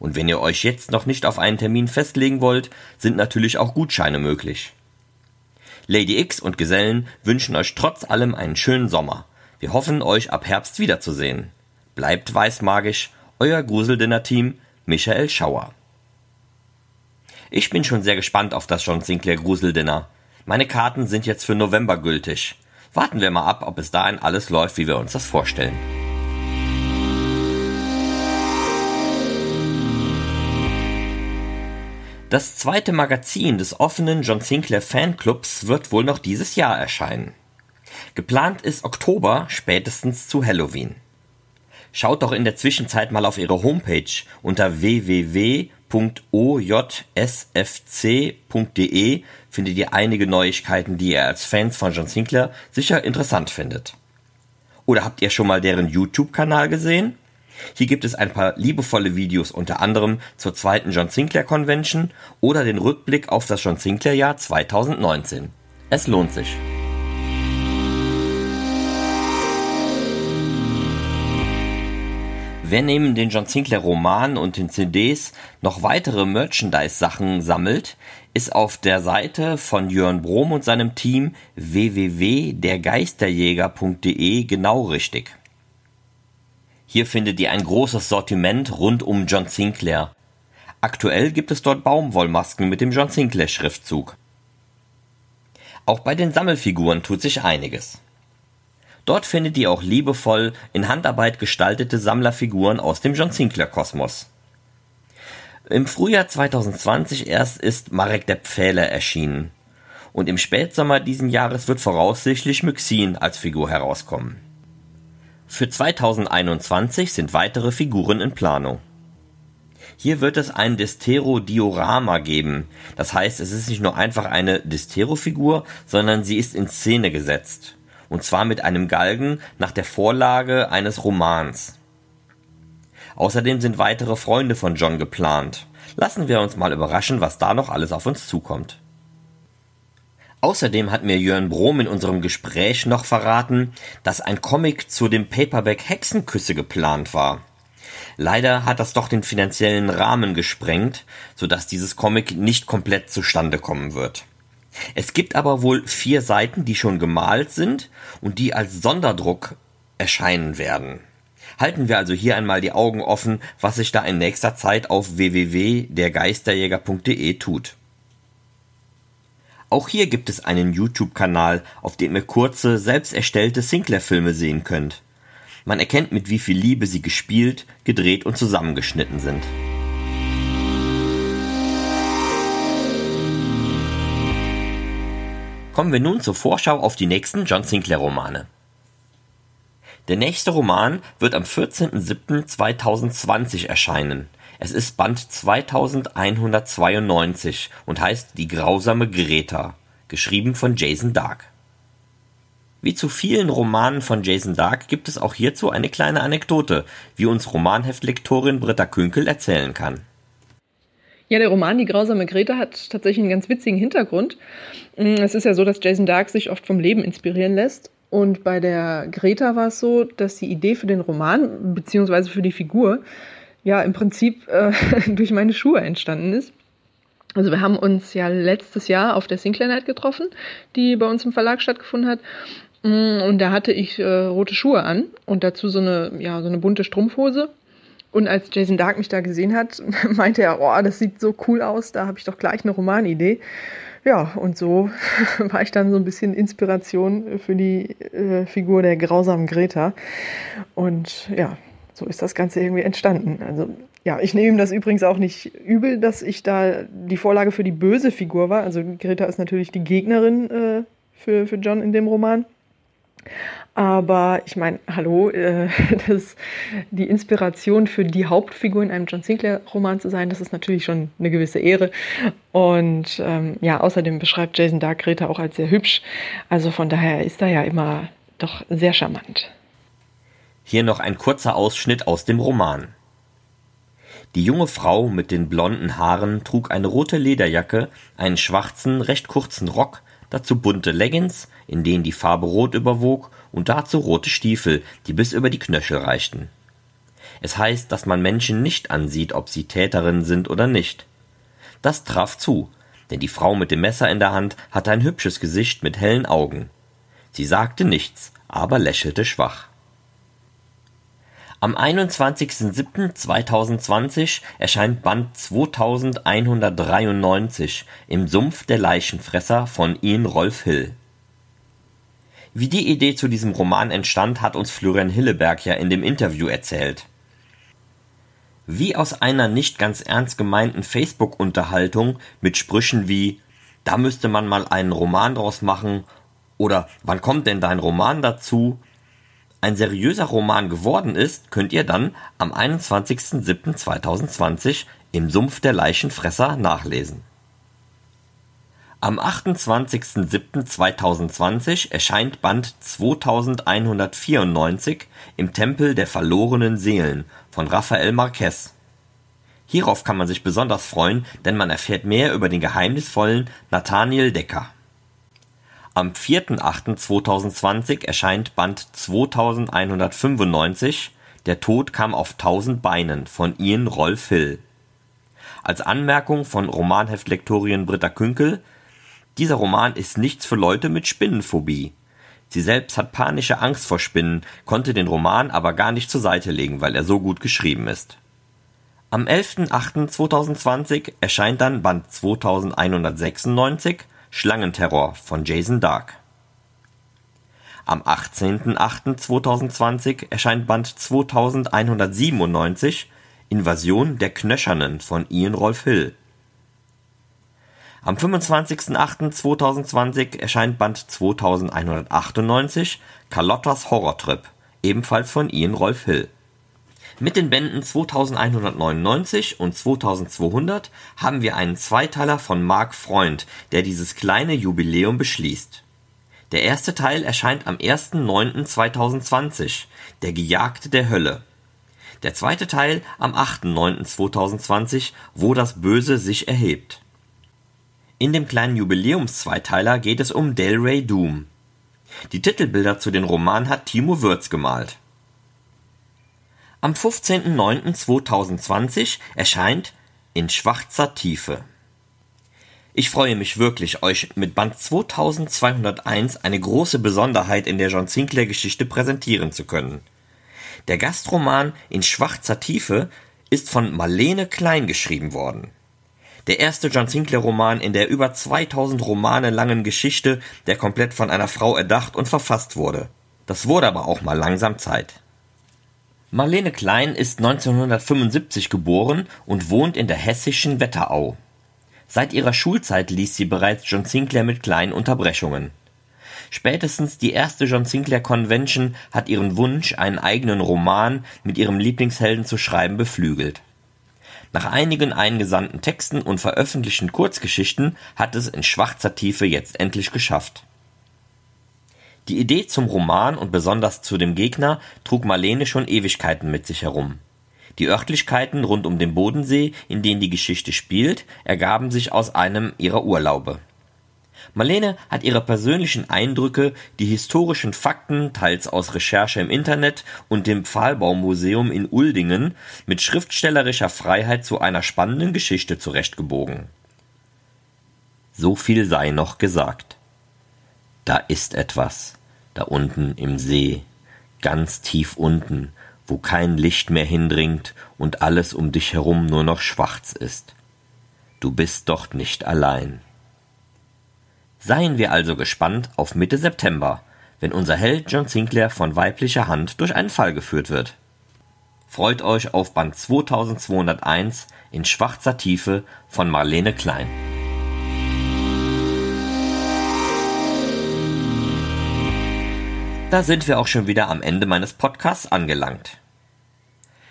Und wenn ihr euch jetzt noch nicht auf einen Termin festlegen wollt, sind natürlich auch Gutscheine möglich. Lady X und Gesellen wünschen euch trotz allem einen schönen Sommer. Wir hoffen, euch ab Herbst wiederzusehen. Bleibt weißmagisch, euer Gruseldinner-Team Michael Schauer. Ich bin schon sehr gespannt auf das John Sinclair Gruseldinner. Meine Karten sind jetzt für November gültig. Warten wir mal ab, ob es dahin alles läuft, wie wir uns das vorstellen. Das zweite Magazin des offenen John Sinclair Fanclubs wird wohl noch dieses Jahr erscheinen. Geplant ist Oktober, spätestens zu Halloween. Schaut doch in der Zwischenzeit mal auf ihre Homepage unter www.ojsfc.de findet ihr einige Neuigkeiten, die ihr als Fans von John Sinclair sicher interessant findet. Oder habt ihr schon mal deren YouTube-Kanal gesehen? Hier gibt es ein paar liebevolle Videos unter anderem zur zweiten John Sinclair Convention oder den Rückblick auf das John Sinclair Jahr 2019. Es lohnt sich. Wer neben den John Sinclair Romanen und den CDs noch weitere Merchandise-Sachen sammelt, ist auf der Seite von Jörn Brom und seinem Team www.dergeisterjäger.de genau richtig. Hier findet ihr ein großes Sortiment rund um John Sinclair. Aktuell gibt es dort Baumwollmasken mit dem John Sinclair Schriftzug. Auch bei den Sammelfiguren tut sich einiges. Dort findet ihr auch liebevoll in Handarbeit gestaltete Sammlerfiguren aus dem John Sinclair Kosmos. Im Frühjahr 2020 erst ist Marek der Pfähler erschienen. Und im Spätsommer diesen Jahres wird voraussichtlich Myxin als Figur herauskommen. Für 2021 sind weitere Figuren in Planung. Hier wird es ein Destero-Diorama geben. Das heißt, es ist nicht nur einfach eine Destero-Figur, sondern sie ist in Szene gesetzt und zwar mit einem Galgen nach der Vorlage eines Romans. Außerdem sind weitere Freunde von John geplant. Lassen wir uns mal überraschen, was da noch alles auf uns zukommt. Außerdem hat mir Jörn Brom in unserem Gespräch noch verraten, dass ein Comic zu dem Paperback Hexenküsse geplant war. Leider hat das doch den finanziellen Rahmen gesprengt, sodass dieses Comic nicht komplett zustande kommen wird. Es gibt aber wohl vier Seiten, die schon gemalt sind und die als Sonderdruck erscheinen werden. Halten wir also hier einmal die Augen offen, was sich da in nächster Zeit auf www.dergeisterjäger.de tut. Auch hier gibt es einen YouTube-Kanal, auf dem ihr kurze, selbst erstellte Sinclair-Filme sehen könnt. Man erkennt, mit wie viel Liebe sie gespielt, gedreht und zusammengeschnitten sind. Kommen wir nun zur Vorschau auf die nächsten John Sinclair Romane. Der nächste Roman wird am 14.07.2020 erscheinen. Es ist Band 2192 und heißt Die grausame Greta, geschrieben von Jason Dark. Wie zu vielen Romanen von Jason Dark gibt es auch hierzu eine kleine Anekdote, wie uns Romanheftlektorin Britta Künkel erzählen kann. Ja, der Roman Die grausame Greta hat tatsächlich einen ganz witzigen Hintergrund. Mm, es ist ja so, dass Jason Dark sich oft vom Leben inspirieren lässt. Und bei der Greta war es so, dass die Idee für den Roman beziehungsweise für die Figur ja im Prinzip äh, [laughs] durch meine Schuhe entstanden ist. Also wir haben uns ja letztes Jahr auf der Sinclair Night getroffen, die bei uns im Verlag stattgefunden hat. Mm, und da hatte ich äh, rote Schuhe an und dazu so eine, ja, so eine bunte Strumpfhose. Und als Jason Dark mich da gesehen hat, [laughs] meinte er, oh, das sieht so cool aus, da habe ich doch gleich eine Romanidee. Ja, und so [laughs] war ich dann so ein bisschen Inspiration für die äh, Figur der grausamen Greta. Und ja, so ist das Ganze irgendwie entstanden. Also ja, ich nehme ihm das übrigens auch nicht übel, dass ich da die Vorlage für die böse Figur war. Also Greta ist natürlich die Gegnerin äh, für, für John in dem Roman. Aber ich meine, hallo, äh, [laughs] das, die Inspiration für die Hauptfigur in einem John Sinclair-Roman zu sein, das ist natürlich schon eine gewisse Ehre. Und ähm, ja, außerdem beschreibt Jason Dark Greta auch als sehr hübsch. Also von daher ist er ja immer doch sehr charmant. Hier noch ein kurzer Ausschnitt aus dem Roman. Die junge Frau mit den blonden Haaren trug eine rote Lederjacke, einen schwarzen, recht kurzen Rock, dazu bunte Leggings, in denen die Farbe rot überwog, und dazu rote Stiefel, die bis über die Knöchel reichten. Es heißt, dass man Menschen nicht ansieht, ob sie Täterinnen sind oder nicht. Das traf zu, denn die Frau mit dem Messer in der Hand hatte ein hübsches Gesicht mit hellen Augen. Sie sagte nichts, aber lächelte schwach. Am 21.07.2020 erscheint Band 2193 im Sumpf der Leichenfresser von Ian Rolf Hill. Wie die Idee zu diesem Roman entstand, hat uns Florian Hilleberg ja in dem Interview erzählt. Wie aus einer nicht ganz ernst gemeinten Facebook-Unterhaltung mit Sprüchen wie da müsste man mal einen Roman draus machen oder wann kommt denn dein Roman dazu ein seriöser Roman geworden ist, könnt ihr dann am 21.07.2020 im Sumpf der Leichenfresser nachlesen. Am 28.07.2020 erscheint Band 2194 im Tempel der verlorenen Seelen von Rafael Marquez. Hierauf kann man sich besonders freuen, denn man erfährt mehr über den geheimnisvollen Nathaniel Decker. Am 4.8.2020 erscheint Band 2195 Der Tod kam auf tausend Beinen von Ian Rolf Hill. Als Anmerkung von Romanheftlektorin Britta Künkel dieser Roman ist nichts für Leute mit Spinnenphobie. Sie selbst hat panische Angst vor Spinnen, konnte den Roman aber gar nicht zur Seite legen, weil er so gut geschrieben ist. Am 11.8.2020 erscheint dann Band 2196 Schlangenterror von Jason Dark. Am 18.08.2020 erscheint Band 2197 Invasion der Knöchernen von Ian Rolf Hill. Am 25.08.2020 erscheint Band 2198 Carlottas Horrortrip, ebenfalls von Ian Rolf Hill mit den Bänden 2199 und 2200 haben wir einen Zweiteiler von Marc Freund, der dieses kleine Jubiläum beschließt. Der erste Teil erscheint am 1.9.2020, Der Gejagte der Hölle. Der zweite Teil am 8.9.2020, Wo das Böse sich erhebt. In dem kleinen Jubiläumszweiteiler geht es um Delray Doom. Die Titelbilder zu den Romanen hat Timo Würz gemalt am 15.09.2020 erscheint In schwarzer Tiefe. Ich freue mich wirklich, euch mit Band 2201 eine große Besonderheit in der John Sinclair Geschichte präsentieren zu können. Der Gastroman In schwarzer Tiefe ist von Marlene Klein geschrieben worden. Der erste John Sinclair Roman in der über 2000 Romane langen Geschichte, der komplett von einer Frau erdacht und verfasst wurde. Das wurde aber auch mal langsam Zeit. Marlene Klein ist 1975 geboren und wohnt in der hessischen Wetterau. Seit ihrer Schulzeit liest sie bereits John Sinclair mit kleinen Unterbrechungen. Spätestens die erste John Sinclair Convention hat ihren Wunsch, einen eigenen Roman mit ihrem Lieblingshelden zu schreiben, beflügelt. Nach einigen eingesandten Texten und veröffentlichten Kurzgeschichten hat es in schwarzer Tiefe jetzt endlich geschafft die Idee zum Roman und besonders zu dem Gegner trug Marlene schon Ewigkeiten mit sich herum. Die Örtlichkeiten rund um den Bodensee, in denen die Geschichte spielt, ergaben sich aus einem ihrer Urlaube. Marlene hat ihre persönlichen Eindrücke, die historischen Fakten, teils aus Recherche im Internet und dem Pfahlbaumuseum in Uldingen, mit schriftstellerischer Freiheit zu einer spannenden Geschichte zurechtgebogen So viel sei noch gesagt. Da ist etwas, da unten im See, ganz tief unten, wo kein Licht mehr hindringt und alles um dich herum nur noch schwarz ist. Du bist dort nicht allein. Seien wir also gespannt auf Mitte September, wenn unser Held John Sinclair von weiblicher Hand durch einen Fall geführt wird. Freut euch auf Band 2201 in schwarzer Tiefe von Marlene Klein. Da sind wir auch schon wieder am Ende meines Podcasts angelangt.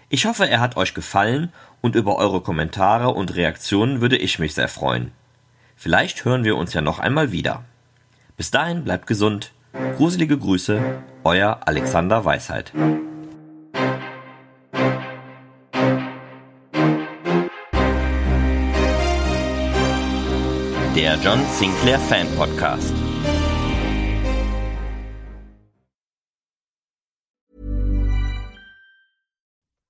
Ich hoffe, er hat euch gefallen und über eure Kommentare und Reaktionen würde ich mich sehr freuen. Vielleicht hören wir uns ja noch einmal wieder. Bis dahin bleibt gesund. Gruselige Grüße, euer Alexander Weisheit. Der John Sinclair Fan Podcast.